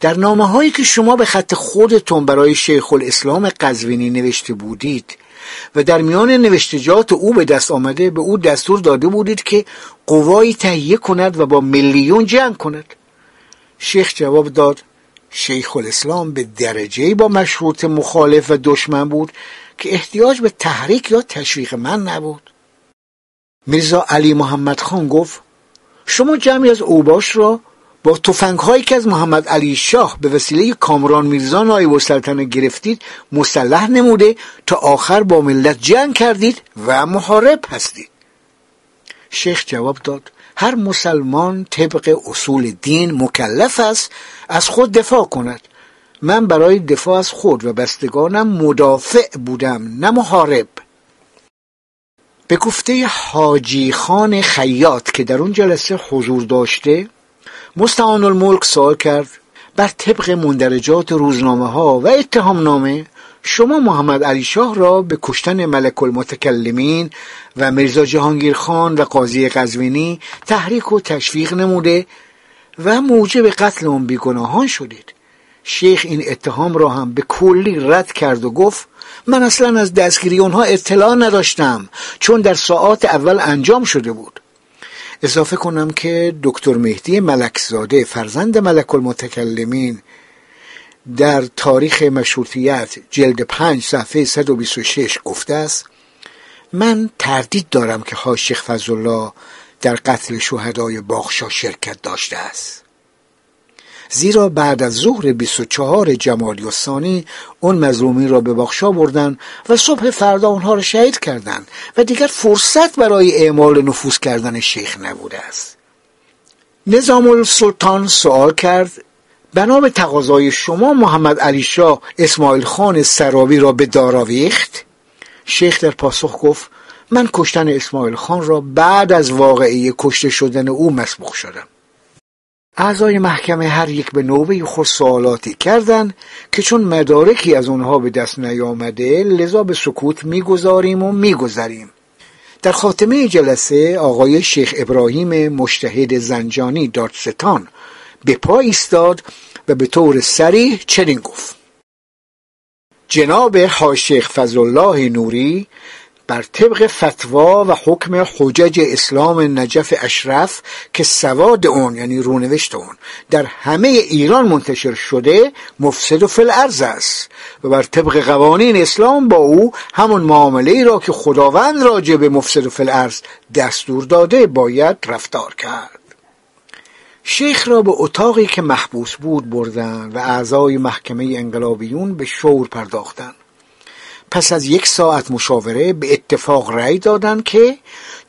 در نامه هایی که شما به خط خودتون برای شیخ الاسلام قزوینی نوشته بودید و در میان نوشتجات او به دست آمده به او دستور داده بودید که قوایی تهیه کند و با میلیون جنگ کند. شیخ جواب داد شیخ الاسلام به درجه با مشروط مخالف و دشمن بود که احتیاج به تحریک یا تشویق من نبود. میرزا علی محمد خان گفت شما جمعی از اوباش را با توفنگ هایی که از محمد علی شاه به وسیله کامران میرزا نایب السلطنه گرفتید مسلح نموده تا آخر با ملت جنگ کردید و محارب هستید. شیخ جواب داد هر مسلمان طبق اصول دین مکلف است از خود دفاع کند. من برای دفاع از خود و بستگانم مدافع بودم نه محارب. به گفته حاجی خان خیاط که در اون جلسه حضور داشته مستعان الملک سوال کرد بر طبق مندرجات روزنامه ها و اتهام نامه شما محمد علی شاه را به کشتن ملک المتکلمین و مرزا جهانگیر خان و قاضی قزوینی تحریک و تشویق نموده و موجب قتل اون بیگناهان شدید. شیخ این اتهام را هم به کلی رد کرد و گفت من اصلا از دستگیری اونها اطلاع نداشتم چون در ساعات اول انجام شده بود. اضافه کنم که دکتر مهدی ملکزاده فرزند ملک المتکلمین در تاریخ مشروطیت جلد پنج صفحه 126 گفته است من تردید دارم که ها شیخ فضلالله در قتل شهدای باخشا شرکت داشته است. زیرا بعد از ظهر 24 جمادی الثانی اون مظلومی را به باخشا بردن و صبح فردا اونها را شهید کردند و دیگر فرصت برای اعمال نفوذ کردن شیخ نبوده است. نظام السلطان سوال کرد بنا به تقاضای شما محمد علی شاه اسماعیل خان سرابی را به داراویخت شیخ در پاسخ گفت من کشتن اسماعیل خان را بعد از واقعی کشته شدن او مسبوق شدم. اعضای محکمه هر یک به نوبه خود سوالاتی کردند که چون مدارکی از اونها به دست نیامده لذا به سکوت می‌گذاریم و میگذریم. در خاتمه جلسه آقای شیخ ابراهیم مشتهد زنجانی دادستان به پا ایستاد و به طور سریح چنین گفت. جناب حاشیخ فضل الله نوری بر طبق فتوا و حکم حجج اسلام نجف اشرف که سواد اون یعنی رونوشت اون در همه ایران منتشر شده مفسد و فل است. و بر طبق قوانین اسلام با او همون معامله را که خداوند راجع به مفسد و فل دستور داده باید رفتار کرد. شیخ را به اتاقی که محبوس بود بردن و اعضای محکمه انقلابیون به شور پرداختند پس از یک ساعت مشاوره به اتفاق رأی دادند که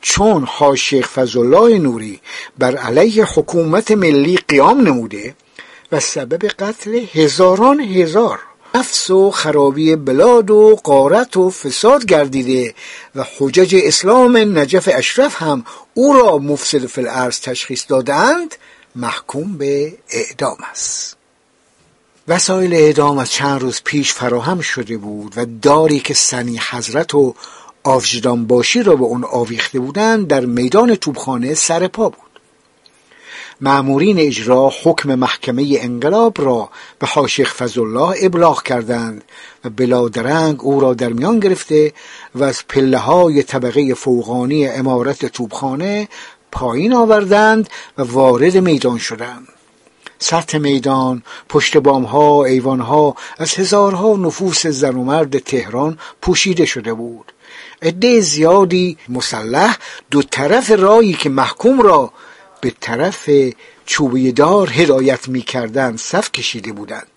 چون حاشیخ فضلالله نوری بر علیه حکومت ملی قیام نموده و سبب قتل هزاران هزار نفس و خرابی بلاد و قارت و فساد گردیده و حجج اسلام نجف اشرف هم او را مفسد فی تشخیص دادند محکوم به اعدام است. وسایل اعدام از چند روز پیش فراهم شده بود و داری که سنی حضرت و آفجدان باشی را به اون آویخته بودند در میدان توبخانه سر پا بود. معمورین اجرا حکم محکمه انقلاب را به حاشق فضلالله ابلاغ کردند و بلادرنگ او را در میان گرفته و از پله های طبقه فوقانی امارت توبخانه پایین آوردند و وارد میدان شدند. سطح میدان پشت بامها ایوانها از هزارها نفوس زن و مرد تهران پوشیده شده بود. عده زیادی مسلح دو طرف رایی که محکوم را به طرف چوبه دار هدایت می کردن صف کشیده بودند.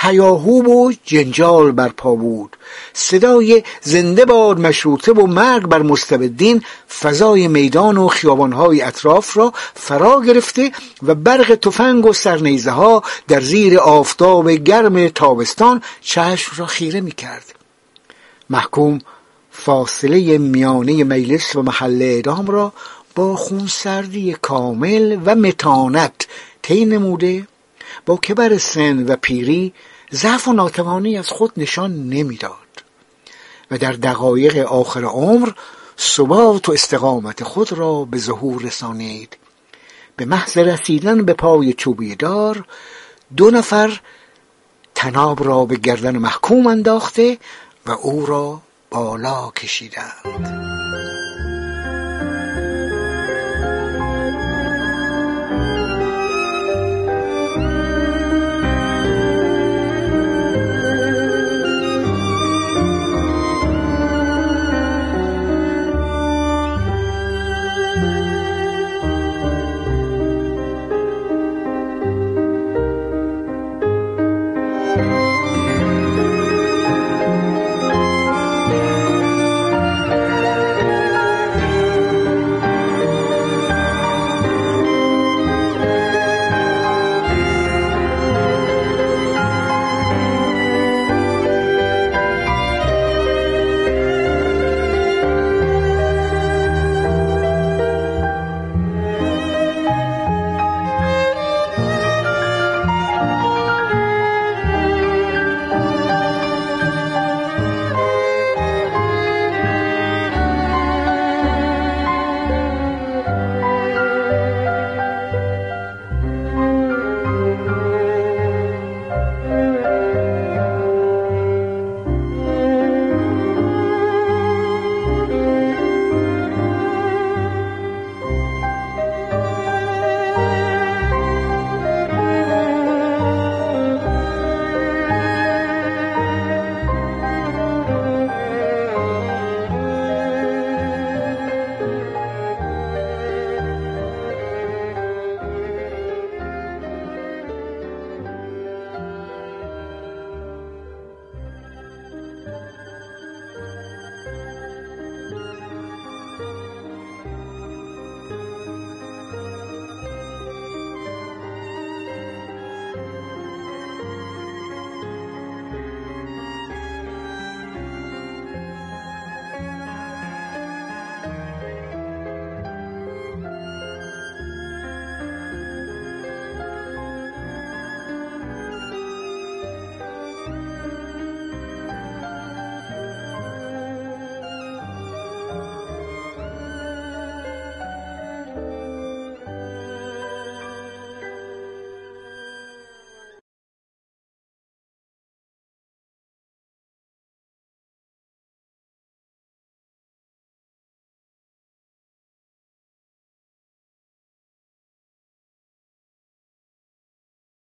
هیاهوب و جنجال برپا بود. صدای زنده باد مشروطه و مرگ بر مستبدین فضای میدان و خیابانهای اطراف را فرا گرفته و برق تفنگ و سرنیزه ها در زیر آفتاب گرم تابستان چشم را خیره می کرد. محکوم فاصله میانه مجلس و محل اعدام را با خونسردی کامل و متانت طی نموده با کبر سن و پیری ضعف و ناتوانی از خود نشان نمی‌داد. و در دقایق آخر عمر ثبات و استقامت خود را به ظهور رسانید. به محض رسیدن به پای چوبی دار دو نفر تناب را به گردن محکوم انداخته و او را بالا کشیدند.